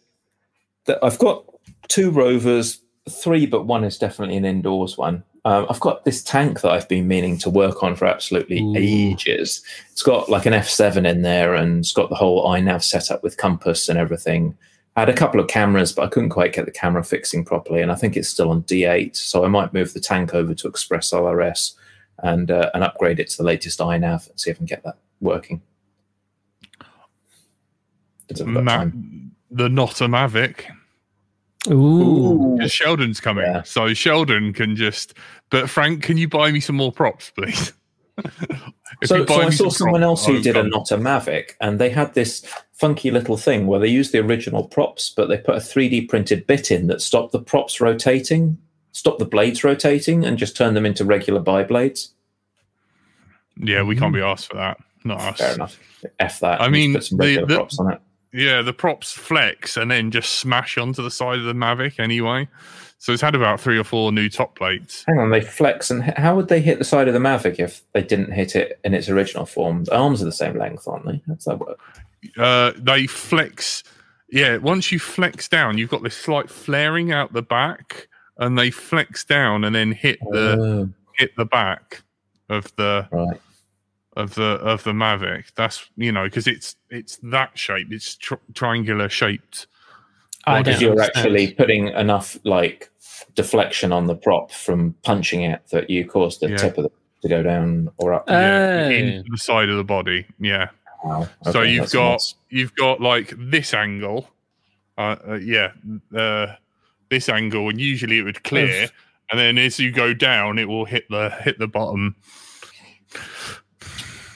That I've got two rovers, three, but one is definitely an indoors one. Um, I've got this tank that I've been meaning to work on for absolutely Ooh. ages. It's got like an F7 in there and it's got the whole iNav set up with compass and everything. I had a couple of cameras, but I couldn't quite get the camera fixing properly. And I think it's still on D8. So I might move the tank over to Express LRS and, uh, and upgrade it to the latest iNav and see if I can get that working. It's a bit of Ma- the not a Mavic. Ooh. Because Sheldon's coming, Yeah. so Sheldon can just. But Frank, can you buy me some more props, please? If so, you buy so I me saw some someone props, else who I'll did a come. not a Mavic, and they had this funky little thing where they used the original props, but they put a 3D printed bit in that stopped the props rotating, stopped the blades rotating, and just turned them into regular bi blades. Yeah, we can't be hmm. asked for that. Not us. Fair enough. F that. I mean, put some the- regular the- props on it. Yeah, the props flex and then just smash onto the side of the Mavic anyway. So it's had about three or four new top plates. Hang on, they flex, and h- how would they hit the side of the Mavic if they didn't hit it in its original form? The arms are the same length, aren't they? How does that work? Uh, they flex. Yeah, once you flex down, you've got this slight flaring out the back, and they flex down and then hit the Oh, hit the back of the right. Of the of the Mavic. That's you know because it's it's that shape. It's tr- triangular shaped. I Because you're understand. actually putting enough like deflection on the prop from punching it that you cause the Yeah. tip of the to go down or up. Yeah, Oh. into the side of the body. Yeah. Wow. so you've got nuts. you've got like this angle. Uh, uh, yeah, uh, this angle, and usually it would clear, and then as you go down, it will hit the hit the bottom.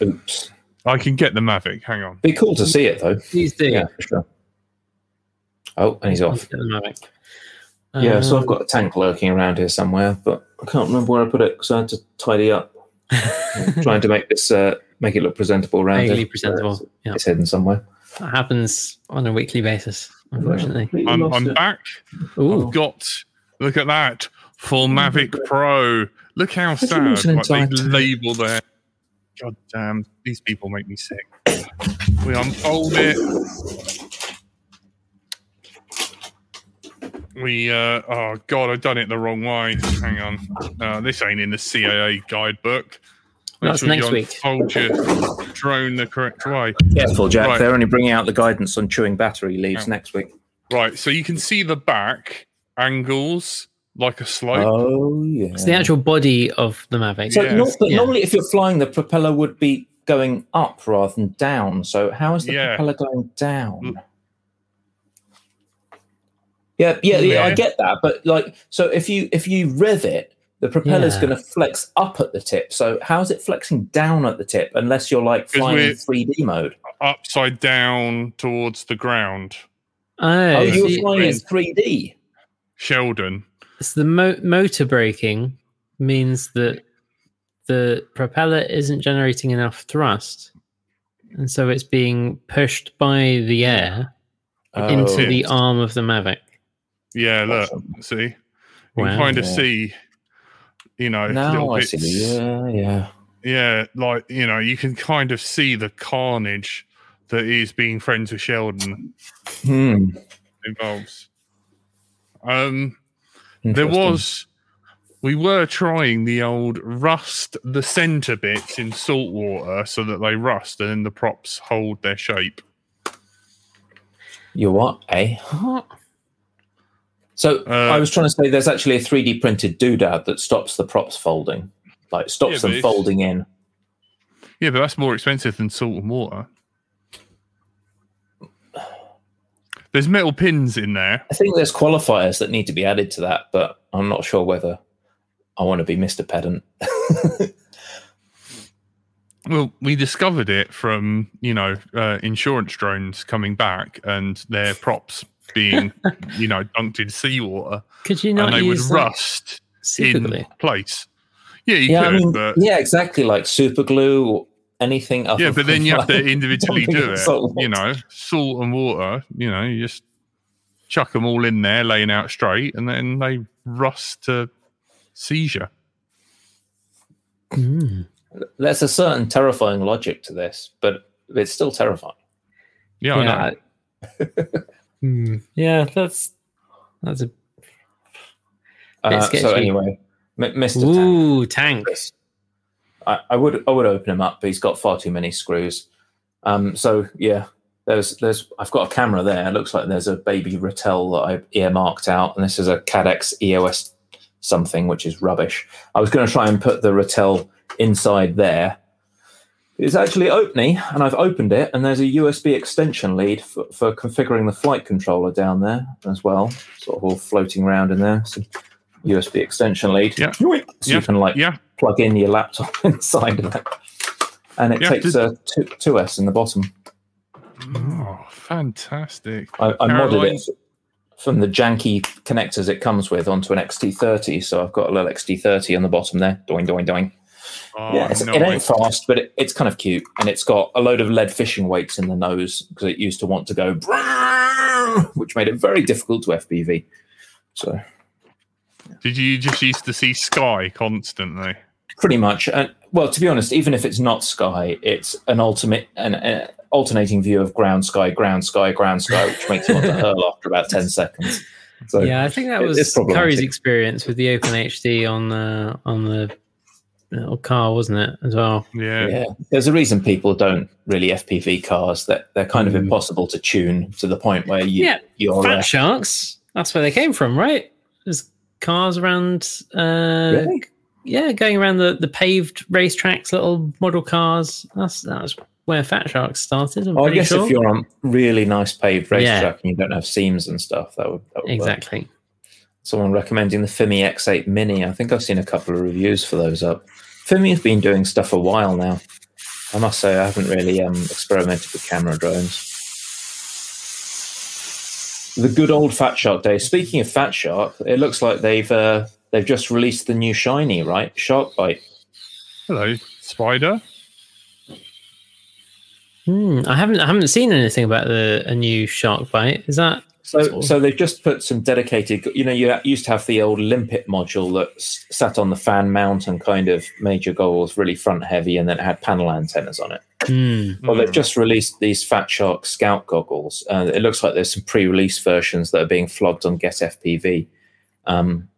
Oops. I can get the Mavic. Hang on. Be cool to see it though. Please do. Yeah, for sure. Oh, and he's off. Yeah, so I've Um, got a tank lurking around here somewhere, but I can't remember where I put it because I had to tidy up. Trying to make this uh, make it look presentable around vaguely here. presentable. Yeah, It's hidden somewhere. that happens on a weekly basis, unfortunately. Completely I'm, I'm back. Ooh, I've got. Look at that full Mavic Pro. Look how sad. lose an Like they label there. God damn, these people make me sick. We unfold it. We uh oh god, I've done it the wrong way. Hang on. Uh, this ain't in the CAA guidebook. Make That's sure you next week. Unfold your drone the correct way. Careful, Jack. Right. They're only bringing out the guidance on chewing battery leaves Oh. next week. Right, so you can see the back angles like a slope. Oh yeah. it's the actual body of the Mavic. So Yeah. not, but Yeah. normally, if you're flying, the propeller would be going up rather than down. So how is the Yeah. propeller going down? Yeah, yeah, yeah, I get that, but like, so if you if you rev it, the propeller's Yeah. going to flex up at the tip. So how is it flexing down at the tip unless you're like flying in 3D mode? Upside down towards the ground. Oh, Oh, you're flying in 3D. Sheldon. So the mo- motor braking means that the propeller isn't generating enough thrust, and so it's being pushed by the air into Oh, the arm of the Mavic. Yeah, look, awesome. see, you Wow. can kind of Yeah. see, you know, Now I bits. see. Yeah, yeah. yeah, like you know, you can kind of see the carnage that is being friends with Sheldon Hmm. involves. Um, there was, we were trying the old rust the center bits in salt water so that they rust and then the props hold their shape. You what? Eh? So Uh, I was trying to say there's actually a 3D printed doodad that stops the props folding, like stops Yeah, them folding in. Yeah, but that's more expensive than salt and water. There's metal pins in there. I think there's qualifiers that need to be added to that, but I'm not sure whether I want to be Mr. Pedant. Well, we discovered it from you know uh, insurance drones coming back and their props being you know dunked in seawater, Could you not and they would that rust super in place. Yeah, you yeah, could, I mean, but yeah, exactly, like super glue or anything. other yeah, but then you have to individually do it. salt You know, salt and water. You know, you just chuck them all in there, laying out straight, and then they rust to seizure. Mm. There's a certain terrifying logic to this, but it's still terrifying. Yeah, I know. Yeah, Mm. yeah, that's that's a Uh, so anyway, M- Mr. Tank. ooh tank. I, I would I would open him up, but he's got far too many screws. Um, so yeah, there's there's I've got a camera there. It looks like there's a baby Ratel that I earmarked out, and this is a Caddx EOS something, which is rubbish. I was going to try and put the Ratel inside there. It's actually opening, and I've opened it, and there's a USB extension lead for, for configuring the flight controller down there as well, sort of all floating around in there. So USB extension lead. Yeah. So Yeah. you can like Yeah, plug in your laptop inside of it. And it Yeah, takes did- a two, 2S in the bottom. oh, fantastic. I, I modded it from the janky connectors it comes with onto an XT30. So I've got a little XT30 on the bottom there. Doing, doing, doing. Oh, yeah, it's, no, it ain't fast, but it, it's kind of cute. And it's got a load of lead fishing weights in the nose because it used to want to go, which made it very difficult to FPV. So Did you just used to see Sky constantly? Pretty much and well to be honest even if it's not sky it's an ultimate an, an alternating view of ground sky ground sky ground sky which makes you want to hurl after about 10 seconds so yeah, I think that was. Curry's experience with the Open HD on the on the little car, wasn't it? As well. Yeah. yeah there's a reason people don't really fpv cars that they're kind of Mm. impossible to tune to the point where you Yeah, you're Fat uh, Sharks. That's where they came from, right? There's cars around. Uh, Really? Yeah, going around the, the paved racetracks, little model cars. That's that's where Fat Sharks started. I'm oh, I guess sure. if you're on really nice paved Yeah. racetrack and you don't have seams and stuff that would, that would work. exactly. someone recommending the Fimi X8 Mini. I think I've seen a couple of reviews for those up. Fimi have been doing stuff a while now. I must say I haven't really um, experimented with camera drones. The good old Fat Shark Day. Speaking of Fat Shark, it looks like they've uh, they've just released the new shiny, right? Shark Byte. Hello, Spider. Hmm, I haven't I haven't seen anything about the a new shark byte. Is that So, Sort of. so they've just put some dedicated. You know, you used to have the old limpet module that s- sat on the fan mount and kind of made your goggles really front heavy, and then it had panel antennas on it. Hmm. Well, they've just released these Fat Shark Scout goggles. Uh, it looks like there's some pre-release versions that are being flogged on Get FPV, um,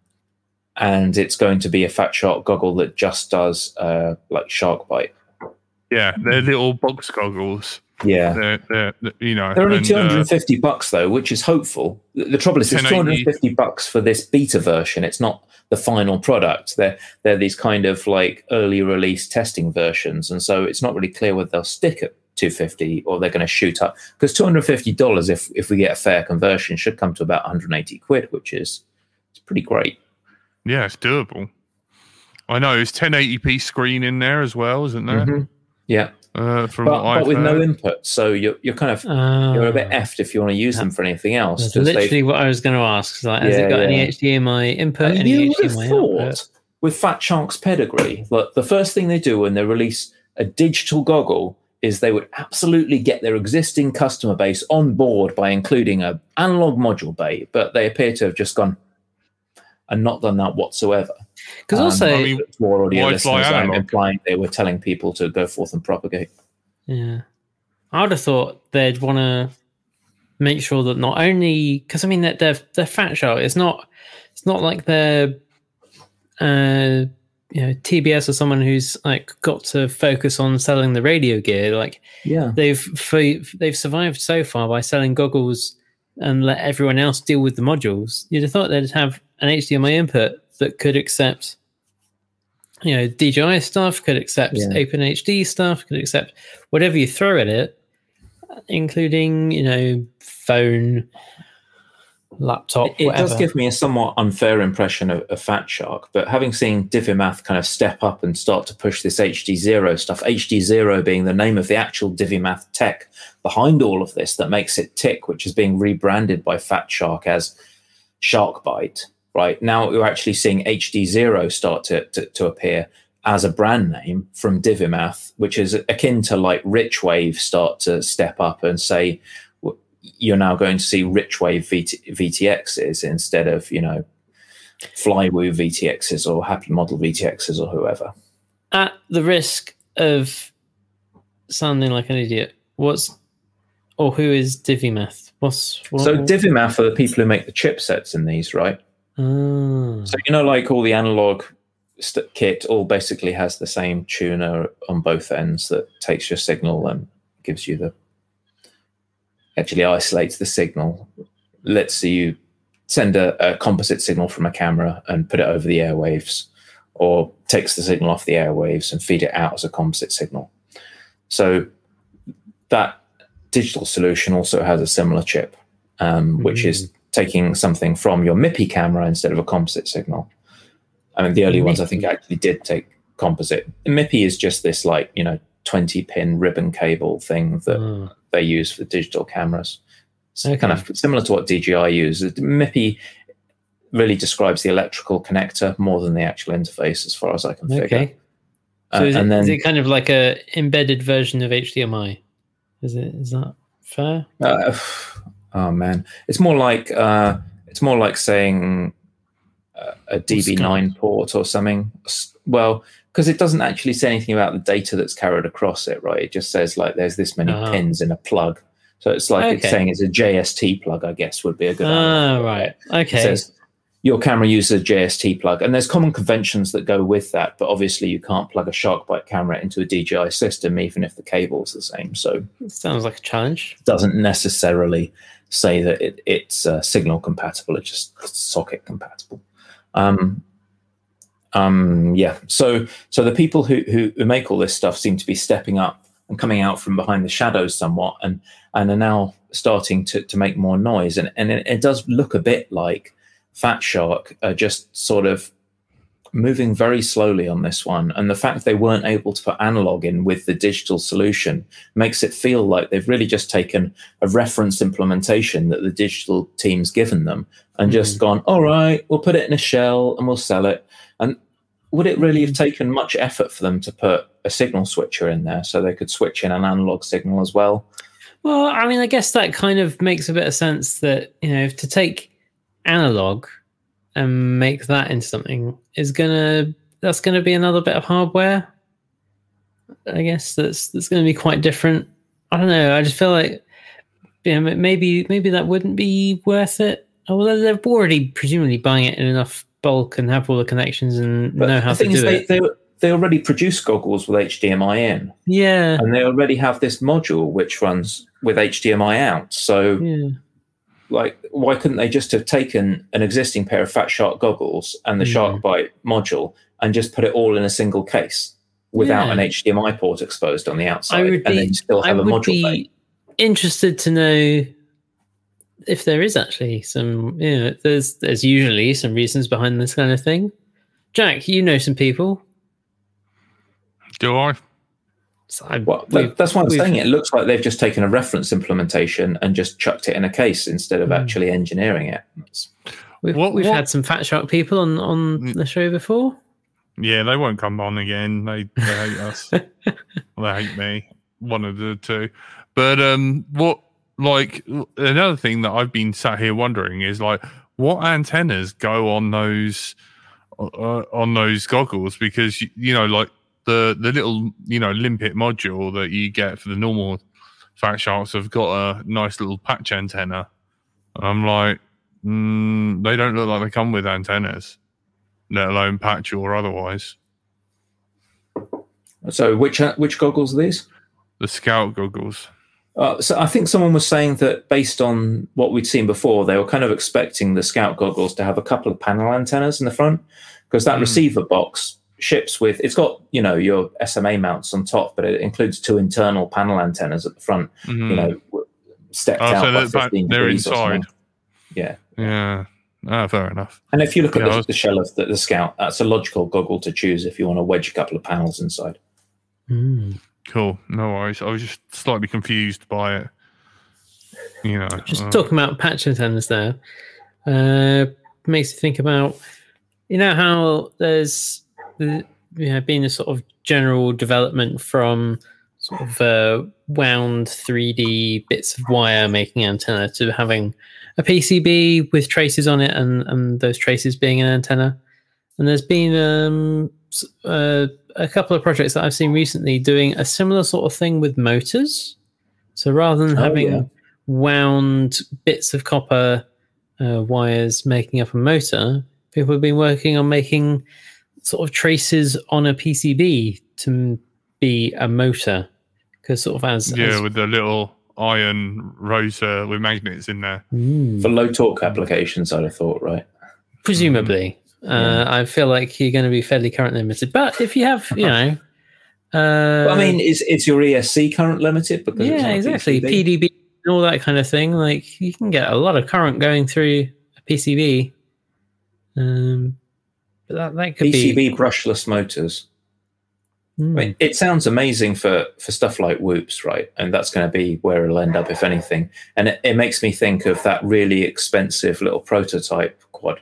and it's going to be a Fat Shark goggle that just does uh, like shark byte. Yeah, they're little box goggles. Yeah, They're, they're, they're, you know, they're only and, two uh, hundred and fifty bucks though, which is hopeful. The, trouble is, it's two 1080. hundred and fifty bucks for this beta version. It's not the final product. They're they're these kind of like early release testing versions, and so it's not really clear whether they'll stick at 250 or they're going to shoot up because 250 dollars if if we get a fair conversion should come to about 180 quid, which is it's pretty great. Yeah, it's doable. I know it's 1080p screen in there as well, isn't there? Mhm. Yeah, Uh, from but, what I've but with no input, so you're you're kind of you're a bit Ah. effed if you want to use them for anything else. That's 'cause they've- literally what I was going to ask. Is like, has Yeah, it got any. HDMI input? And Any you would have thought output? with Fat Shark's pedigree, look, the first thing they do when they release a digital goggle is they would absolutely get their existing customer base on board by including a analog module bay, but they appear to have just gone and not done that whatsoever. Because Um, also, I mean, To our audio listeners, I'm implying they were telling people to go forth and propagate. yeah, I would have thought they'd want to make sure that not only because I mean that they're they're fat shark. It's not it's not like they're uh you know TBS or someone who's like got to focus on selling the radio gear. Like Yeah. they've f- they've survived so far by selling goggles and let everyone else deal with the modules. You'd have thought they'd have an HDMI input that could accept, you know, DJI stuff, could accept Yeah. OpenHD stuff, could accept whatever you throw at it, including you know phone, laptop, It, it does give me a somewhat unfair impression of, of Fat Shark, but having seen Divimath kind of step up and start to push this HD Zero stuff, HD Zero being the name of the actual Divimath tech behind all of this that makes it tick, which is being rebranded by Fat Shark as Shark Byte. Right now, we're actually seeing HD Zero start to, to, to appear as a brand name from Divimath, which is akin to like Richwave start to step up and say, you're now going to see Richwave VT, VTXs instead of you know Flywoo VTXs or Happy Model VTXs or whoever. At the risk of sounding like an idiot, what's or who is Divimath? What's what, So Divimath are the people who make the chipsets in these, right? Ah. So you know, like all the analog st- kit, all basically has the same tuner on both ends that takes your signal and gives you the actually isolates the signal, Let's lets you send a, a composite signal from a camera and put it over the airwaves, or takes the signal off the airwaves and feed it out as a composite signal. So that digital solution also has a similar chip, um, which is taking something from your MIPI camera instead of a composite signal. I mean, the early ones I think actually did take composite. MIPI is just this like you know twenty pin ribbon cable thing that Ah. they use for digital cameras. It's Okay. kind of similar to what DJI uses. MIPI really describes the electrical connector more than the actual interface, as far as I can figure. Okay. Uh, So is, it, then is it kind of like a embedded version of HDMI? Is it? Is that fair? Uh, oh man, it's more like uh, it's more like saying uh, a DB9 port or something. Well, because it doesn't actually say anything about the data that's carried across it, right? It just says like there's this many Ah. pins in a plug. So it's like it's saying it's a JST plug, I guess would be a good. Ah, analog right. Okay. It says your camera uses a JST plug, and there's common conventions that go with that. But obviously, you can't plug a SharkByte camera into a DJI system, even if the cable's the same. So Sounds like a challenge. doesn't necessarily say that it, it's uh, signal compatible. It's just socket compatible. Um, um, yeah. So so the people who, who who make all this stuff seem to be stepping up and coming out from behind the shadows somewhat, and and are now starting to to make more noise. And and it, it does look a bit like Fat Shark are just sort of moving very slowly on this one. And the fact they weren't able to put analog in with the digital solution makes it feel like they've really just taken a reference implementation that the digital team's given them and hmm. just gone, all right, we'll put it in a shell and we'll sell it. And would it really have hmm. taken much effort for them to put a signal switcher in there so they could switch in an analog signal as well? Well, I mean, I guess that kind of makes a bit of sense that, you know, to take analog and make that into something is gonna that's gonna be another bit of hardware. I guess that's that's gonna be quite different. I don't know. I just feel like you know, maybe maybe that wouldn't be worth it. Although they're already presumably buying it in enough bulk and have all the connections and But know how to do is, it. they, they, they already produce goggles with HDMI in, yeah. and they already have this module which runs with HDMI out. So Yeah. Like why couldn't they just have taken an existing pair of Fat Shark goggles and the Mm. Shark Byte module and just put it all in a single case without Yeah. an HDMI port exposed on the outside, I would and be, then still have a would module be bay? interested to know if there is actually some. You know, there's there's usually some reasons behind this kind of thing. Jack, you know some people. Do I? So I, Well, we've- that's why I'm we've- saying it. It looks like they've just taken a reference implementation and just chucked it in a case instead of Mm. actually engineering it. It's- We've, What- we've what- had some Fat Shark people on on Mm. the show before. Yeah, they won't come on again. They, they hate us. They hate me. One of the two. But um, what like another thing that I've been sat here wondering is like what antennas go on those uh, on those goggles because you, you know like the the little you know limpet module that you get for the normal fat sharks have got a nice little patch antenna. I'm like, mm, they don't look like they come with antennas, let alone patch or otherwise. So, which uh, which goggles are these? The scout goggles. Uh, so I think someone was saying that based on what we'd seen before, they were kind of expecting the Scout goggles to have a couple of panel antennas in the front because that Mm. receiver box ships with it's got you know your SMA mounts on top, but it includes two internal panel antennas at the front. Mhm. You know, stepped Oh, out so by they're back- they're degrees or something. inside. Yeah, Yeah. Ah, fair enough. and if you look at Yeah, I the, was- the shell of the, the Scout, that's a logical goggle to choose if you want to wedge a couple of panels inside. Mm. Cool. No worries. I was just slightly confused by it. You know. Just uh, talking about patch antennas there, uh, makes you think about, you know, how there's the, you know, been a sort of general development from sort of uh, wound 3D bits of wire making antenna to having a PCB with traces on it and, and those traces being an antenna. And there's been um, uh, a couple of projects that I've seen recently doing a similar sort of thing with motors. So rather than Oh, having yeah. wound bits of copper uh, wires making up a motor, people have been working on making sort of traces on a PCB to be a motor. Because sort of as, yeah, as with the little iron rotor with magnets in there. Mm, For low torque applications, I'd have thought, right? presumably, uh, I feel like you're going to be fairly current limited. But if you have, you know, uh, But I mean, is is your ESC current limited? Because it's yeah, exactly. PCB? PDB and all that kind of thing. Like you can get a lot of current going through a PCB. Um, but that, that could PCB be. brushless motors. Hmm. I mean, it sounds amazing for for stuff like whoops, right? And that's going to be where it'll end up, if anything. And it, it makes me think of that really expensive little prototype quad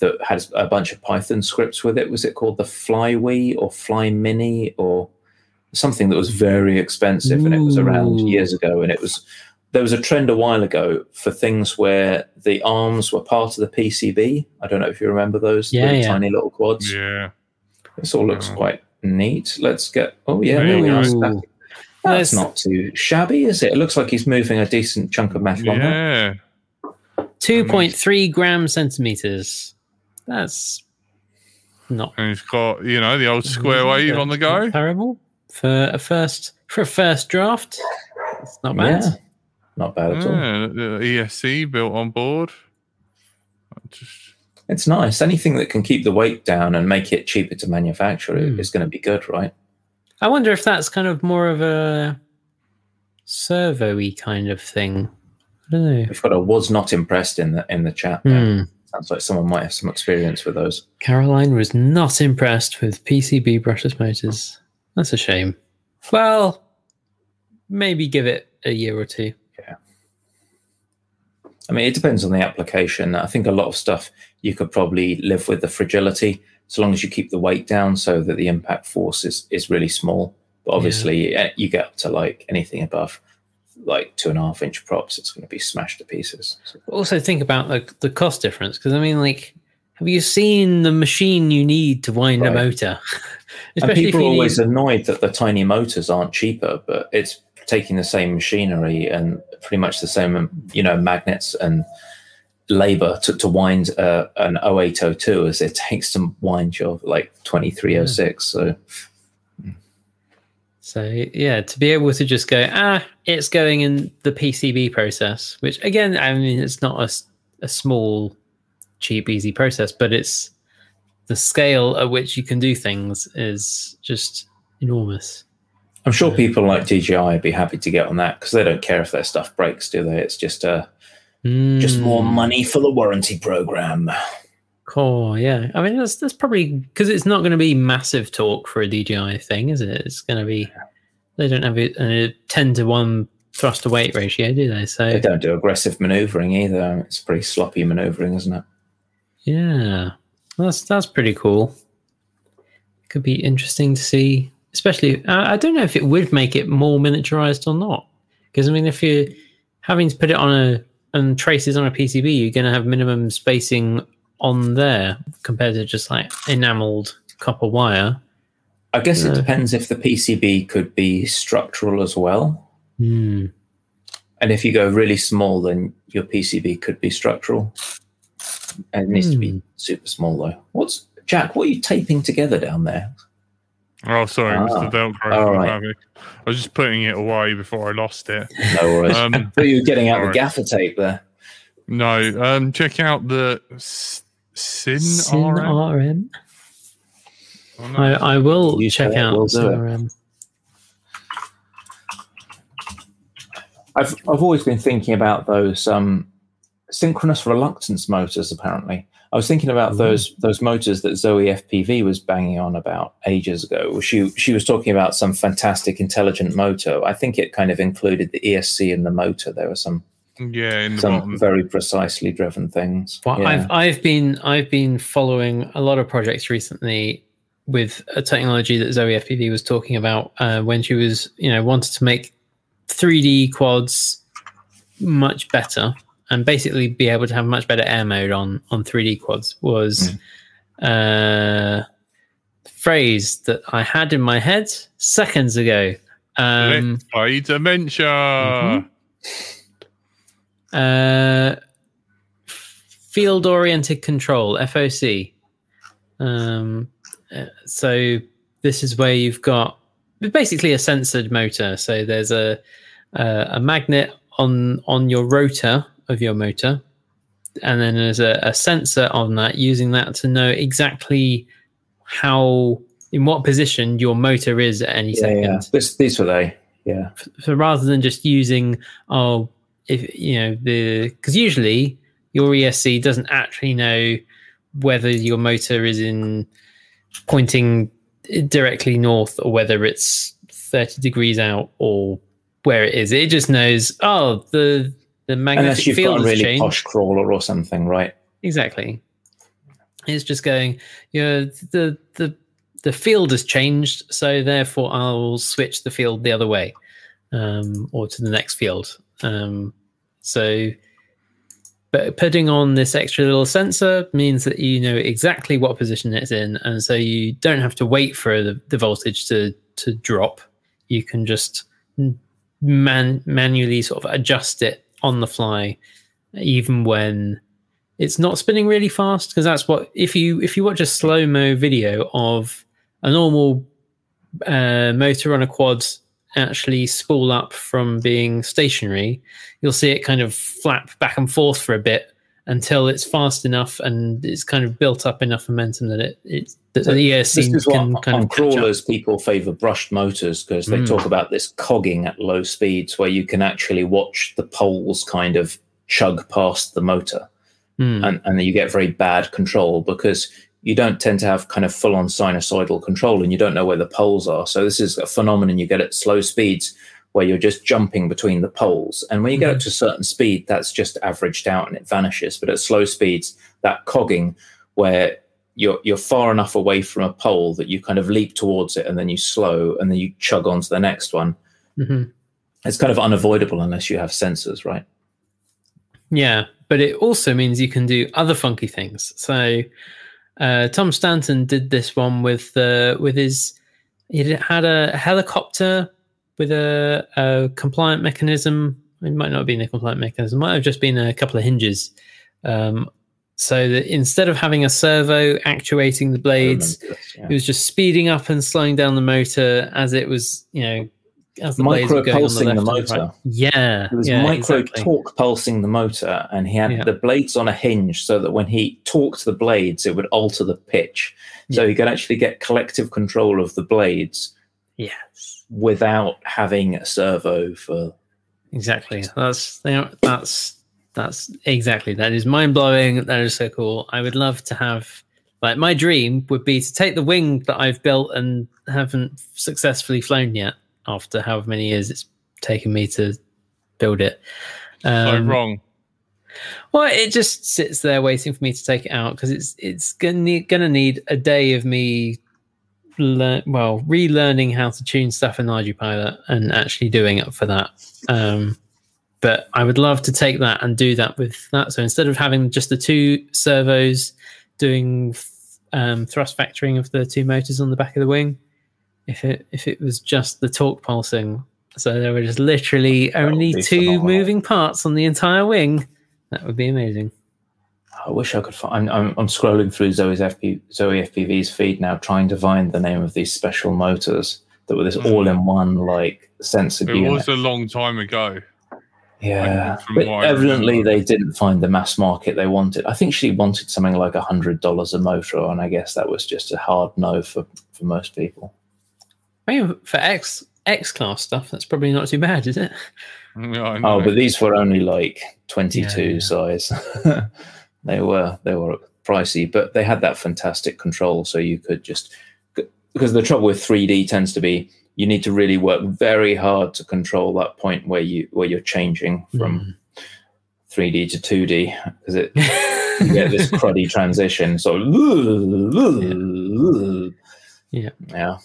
that has a bunch of Python scripts with it. Was it called the Flywee or Fly Mini or something that was very expensive? And it was around years ago. And it was there was a trend a while ago for things where the arms were part of the PCB. I don't know if you remember those Yeah, yeah. tiny little quads. Yeah. This all looks Yeah. quite neat. Let's get. Oh yeah, There there we are. go. That's That's- not too shabby, is it? It looks like he's moving a decent chunk of metal on that. Yeah. 2.3 gram centimeters. That's not And he's got, you know, the old square wave on the go. Terrible for a first for a first draft. It's not bad. Yeah, not bad at all. Yeah, the ESC built on board. Just It's nice. Anything that can keep the weight down and make it cheaper to manufacture it Hmm. is going to be good, right? I wonder if that's kind of more of a servo-y kind of thing. I don't know. We've got a was not impressed in the in the chat. There. Hmm. Sounds like someone might have some experience with those. Caroline was not impressed with PCB brushless motors. That's a shame. Well, maybe give it a year or two. I mean, it depends on the application. I think a lot of stuff you could probably live with the fragility so long as you keep the weight down so that the impact force is, is really small. But obviously, eh, you get up to like anything above like two and a half inch props, it's going to be smashed to pieces. Also, think about the, the cost difference because I mean, like, have you seen the machine you need to wind a motor? and people are always need- annoyed that the tiny motors aren't cheaper, but it's taking the same machinery and pretty much the same, you know, magnets and labor to, to wind uh, an 0802 as it takes to wind your like 2306. So So yeah, to be able to just go, ah, it's going in the PCB process, which again, I mean, it's not a, a small, cheap, easy process, but it's the scale at which you can do things is just enormous. I'm sure people like DJI would be happy to get on that because they don't care if their stuff breaks, do they? It's just uh, just more Mm, money for the warranty program. Cool, yeah. I mean, that's that's probably because it's not going to be massive torque for a DJI thing, is it? It's going to be they don't have a, a ten to one thrust to weight ratio, do they? So They don't do aggressive maneuvering either. It's pretty sloppy maneuvering, isn't it? Yeah, that's that's pretty cool. Could be interesting to see, especially. I I don't know if it would make it more miniaturized or not, because I mean, if you're having to put it on a and traces on a PCB, you're going to have minimum spacing on there compared to just like enameled copper wire. I guess it depends if the PCB could be structural as well. Hmm. And if you go really small, then your PCB could be structural. And it needs to Hmm. be super small though. What's Jack? What are you taping together down there? Oh, sorry, it was Ah, the Velcro. all right. I was just putting it away before I lost it. No worries. Um, I thought you were getting out the alright. gaffer tape there. No, um, check out the S- Sin, SynRM. RM. Oh, no. I, I will You check out we'll do it. CRM. I've I've always been thinking about those um, synchronous reluctance motors. Apparently, I was thinking about those those motors that Zoe FPV was banging on about ages ago. She she was talking about some fantastic intelligent motor. I think it kind of included the ESC in the motor. There were some yeah, in the some bottom. very precisely driven things. Well, Yeah. I've I've been I've been following a lot of projects recently with a technology that Zoe FPV was talking about uh, when she was you know wanted to make 3D quads much better and basically be able to have much better air mode on on 3D quads was uh, phrase that I had in my head seconds ago. Um, Let's play dementia. Mhm. uh, field oriented control FOC. Um, uh, so this is where you've got basically a censored motor. So there's a a, a magnet on on your rotor of your motor, and then there's a, a sensor on that using that to know exactly how in what position your motor is at any yeah, second yeah. This, these were they. Yeah. so rather than just using oh if you know the because usually your esc doesn't actually know whether your motor is in pointing directly north or whether it's 30 degrees out or where it is it just knows oh the the magnetic Unless you've field got a really changed. posh crawler or something, right? exactly. It's just going you know the the the field has changed so therefore i'll switch the field the other way um or to the next field. Um so but putting on this extra little sensor means that you know exactly what position it's in and so you don't have to wait for the, the voltage to to drop. You can just man manually sort of adjust it on the fly even when it's not spinning really fast because that's what if you if you watch a slow mo video of a normal uh, motor on a quad actually spool up from being stationary you'll see it kind of flap back and forth for a bit until it's fast enough and it's kind of built up enough momentum that it, it that So the This ESC is what can kind on of catch up. crawlers people favor brushed motors because they Mm. talk about this cogging at low speeds where you can actually watch the poles kind of chug past the motor Hmm. and, and you get very bad control because you don't tend to have kind of full on sinusoidal control and you don't know where the poles are. So this is a phenomenon you get at slow speeds where you're just jumping between the poles. And when you get up to a certain speed, that's just averaged out and it vanishes. But at slow speeds, that cogging where you're you're far enough away from a pole that you kind of leap towards it and then you slow and then you chug on to the next one. Mhm. It's kind of unavoidable unless you have sensors, right? Yeah, but it also means you can do other funky things. So uh, Tom Stanton did this one with uh, with his he had a helicopter with a, a compliant mechanism. It might not have been a compliant mechanism. It might have just been a couple of hinges. Um, so that instead of having a servo actuating the blades, this, yeah. it was just speeding up and slowing down the motor as it was, you know, as the blades were going on the the and right. motor. Yeah, It was yeah, micro exactly. torque pulsing the motor, and he had Yeah. the blades on a hinge so that when he torqued the blades, it would alter the pitch. So he could actually get collective control of the blades Yes, without having a servo for. exactly. That's you know, that's that's exactly that is mind blowing. That is so cool. I would love to have like my dream would be to take the wing that I've built and haven't successfully flown yet after however many years it's taken me to build it. so Um, wrong. Well, it just sits there waiting for me to take it out because it's it's gonna need, gonna need a day of me, learn well, relearning how to tune stuff in RG and actually doing it for that. Um, but I would love to take that and do that with that. So instead of having just the two servos doing um, thrust vectoring of the two motors on the back of the wing, if it if it was just the torque pulsing, so there were just literally only two phenomenal. moving parts on the entire wing. That would be amazing. I wish I could find. I'm, I'm, I'm scrolling through Zoe's FP, Zoe FPV's feed now, trying to find the name of these special motors that were this Hmm. all-in-one like sensor It unit. was a long time ago. Yeah, but evidently they didn't find the mass market they wanted. I think she wanted something like a hundred dollars a motor, and I guess that was just a hard no for for most people. I mean, for X X class stuff, that's probably not too bad, is it? Yeah, I know. Oh, but these were only like twenty two Yeah, yeah. size. they were they were pricey, but they had that fantastic control, so you could just because the trouble with three D tends to be you need to really work very hard to control that point where you where you're changing from hmm. three D to two D because it you get this cruddy transition. So Yeah. yeah.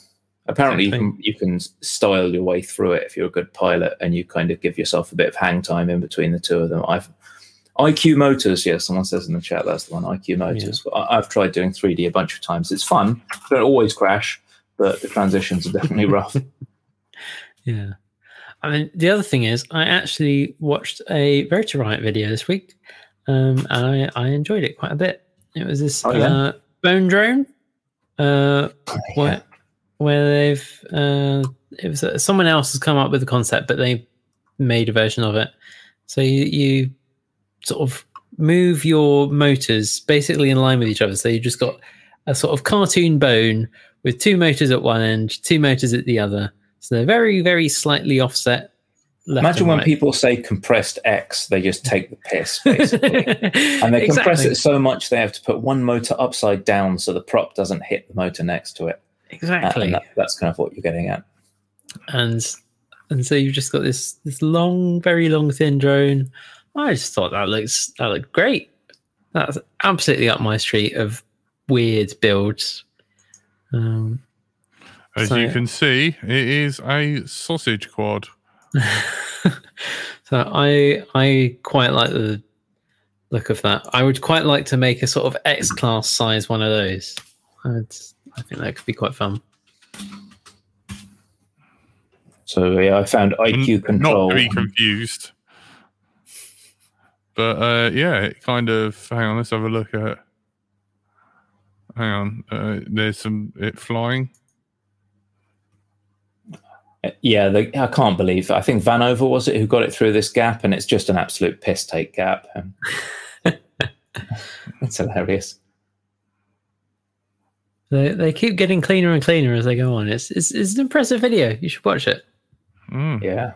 Apparently, you can, you can style your way through it if you're a good pilot, and you kind of give yourself a bit of hang time in between the two of them. I've IQ Motors, yeah, someone says in the chat that's the one. IQ Motors. I, I've tried doing 3D a bunch of times. It's fun. Don't always crash, but the transitions are definitely rough. Yeah. I mean, the other thing is, I actually watched a Rotor Riot video this week, um, and I, I enjoyed it quite a bit. It was this Oh, yeah? uh, bone drone, uh, where, where they've uh, it was uh, someone else has come up with the concept, but they made a version of it. So you, you sort of move your motors basically in line with each other. So you just got a sort of cartoon bone with two motors at one end, two motors at the other. So they're very, very slightly offset. Imagine when right. people say compressed X, they just take the piss, basically. and they compress it so much they have to put one motor upside down so the prop doesn't hit the motor next to it. Uh, exactly. And that, that's kind of what you're getting at. and and so you've just got this this long, very long, thin drone. I just thought that looks that looked great. That's absolutely up my street of weird builds. Um, As so- you can see, it is a sausage quad. so I I quite like the look of that. I would quite like to make a sort of X class size one of those. I'd, I think that could be quite fun. So yeah, I found IQ control. Not to be confused. But uh, yeah, it kind of. Hang on, let's have a look at. Hang on, uh, there's some it flying. Yeah, the, I can't believe. I think Vanover was it who got it through this gap, and it's just an absolute piss take gap. Um, That's hilarious. They they keep getting cleaner and cleaner as they go on. It's it's, it's an impressive video. You should watch it. Mm. Yeah,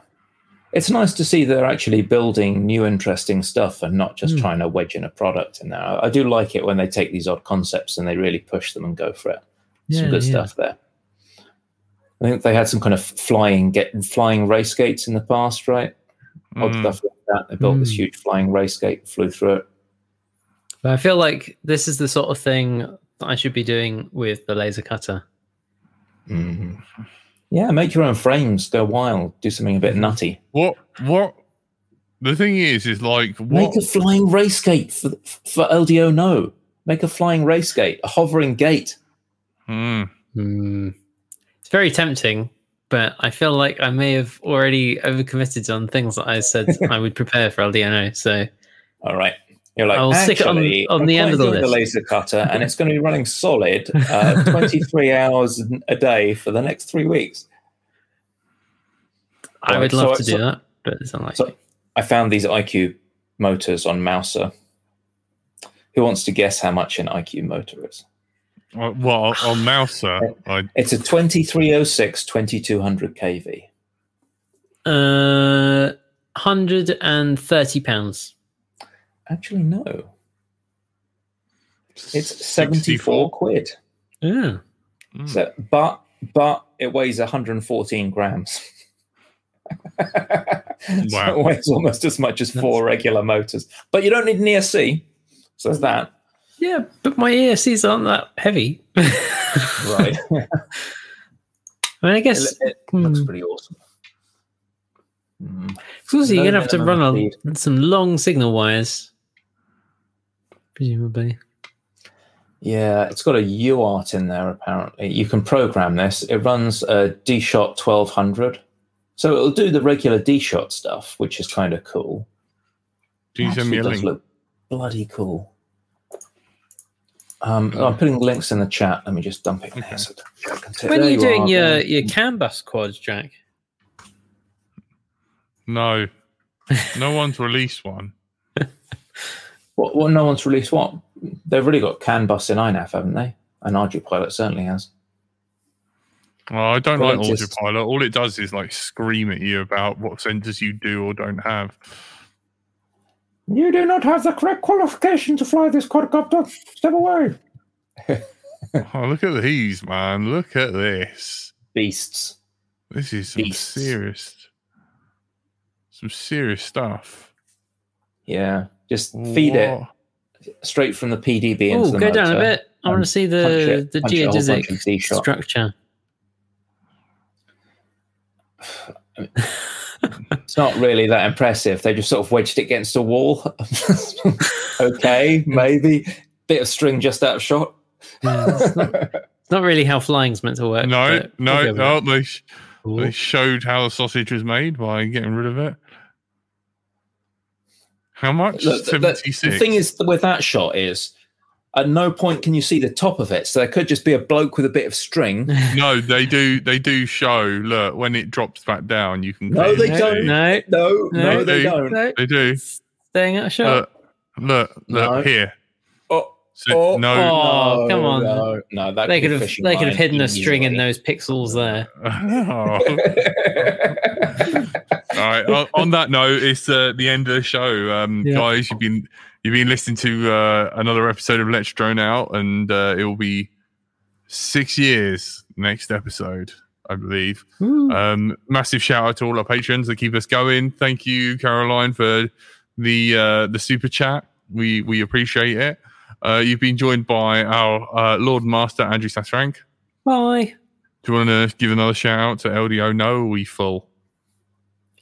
it's nice to see they're actually building new, interesting stuff and not just Hmm. trying to wedge in a product in there. I, do like it when they take these odd concepts and they really push them and go for it. Yeah, some good yeah. stuff there. I think they had some kind of flying get flying race gates in the past, right? Odd Mm. stuff like that. They built this Mm. huge flying race gate, flew through it. But I feel like this is the sort of thing that I should be doing with the laser cutter. Mhm. Yeah, make your own frames, go wild, do something a bit nutty. What? What? The thing is, is like what? Make a flying race gate for for LDO. No, make a flying race gate, a hovering gate. Mm. Hmm. It's very tempting, but I feel like I may have already overcommitted on things that I said I would prepare for LDO. So All right, You're like, I'll stick it on- actually, on the end of the quite into list." laser cutter, and it's going to be running solid uh, 23 hours a day for the next three weeks. I Right, would so love I- to do so- that, but it's unlikely. So I found these IQ motors on Mouser. Who wants to guess how much an IQ motor is? Uh, Well, on Mouser, I It's a 2306 2200 kV. Uh, hundred and thirty pounds. Actually, no. It's 74 quid. Yeah. Mm. So, but but it weighs 114 grams. so Wow. it weighs almost as much as four regular motors. But you don't need an ESC. So there's that. Yeah, but my ESCs aren't that heavy. Right. I mean, I guess it looks hmm. pretty awesome. Mm. also you're no gonna have to run minimum a, some long signal wires, presumably. Yeah, it's got a UART in there apparently. You can program this. It runs a DShot 1200. So it'll do the regular DShot stuff, which is kind of cool. Can you send me a Actually does link? look bloody cool. Um, I'm putting links in the chat. Let me just dump it in Okay. here. So I can take- When are there you doing are, your there. your CAN bus quads, Jack? No, no one's released one. What, what, no one's released what? They've really got CAN bus in INAV, haven't they? And Pilot certainly has. Well, I don't Well, like just- autopilot. All it does is like scream at you about what sensors you do or don't have. You do not have the correct qualification to fly this quadcopter. Step away. Oh, look at these, man! Look at this. Beasts. This is some Beasts. serious, some serious stuff. Yeah. Just feed it straight from the PDB into Oh, the go down a bit. I want to see the it- the punch it a whole bunch geodesic structure. It's not really that impressive. They just sort of wedged it against a wall. okay, maybe. Bit of string just out of shot. Yeah, it's, not, it's not really how flying's meant to work. No, but no, we'll no. They, sh- they showed how the sausage was made by getting rid of it. How much? The, the- the- the thing is with that shot is at no point can you see the top of it. So there could just be a bloke with a bit of string. no, they do. They do show. Look, when it drops back down, you can. No, they see. don't. No, No, no, No, they they- don't. no, They do. staying out of shot. Look, look, look No. here. Oh, So, Oh, no, Oh, come on. No, no that they could have they could have hidden a string in those pixels there. Oh. All right. On, on that note, it's uh, the end of the show, um, Yeah. guys. You've been you've been listening to uh, another episode of Let's Drone Out, and uh, it will be six years next episode, I believe. Ooh. Um, massive shout out to all our patrons that keep us going. Thank you, Caroline, for the uh, the super chat. We we appreciate it. Uh, you've been joined by our uh, Lord Master Andrew Sasrank. Bye. Do you want to give another shout out to LDO? No, we full?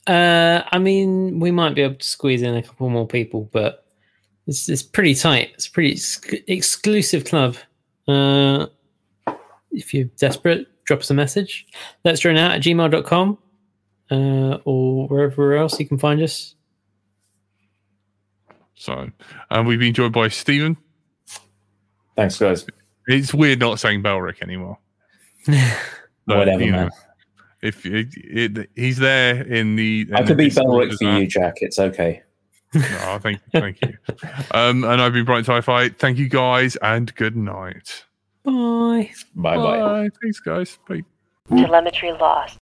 Uh, I mean, we might be able to squeeze in a couple more people, but it's it's pretty tight. It's a pretty ex- exclusive club. Uh, if you're desperate, drop us a message. Let's drone out at gmail.com uh, or wherever else you can find us. So, and we've been joined by Stephen. Thanks, guys. It's weird not saying Belric anymore. But, Whatever, you know, man. If it, it, he's there in the, I in could be Discord Belric for you, Jack. It's okay. Oh, thank, thank you. Um, and I've been Bright Sci-Fi. Thank you guys, and good night. Bye. Bye bye. Thanks, guys. Bye. Telemetry lost.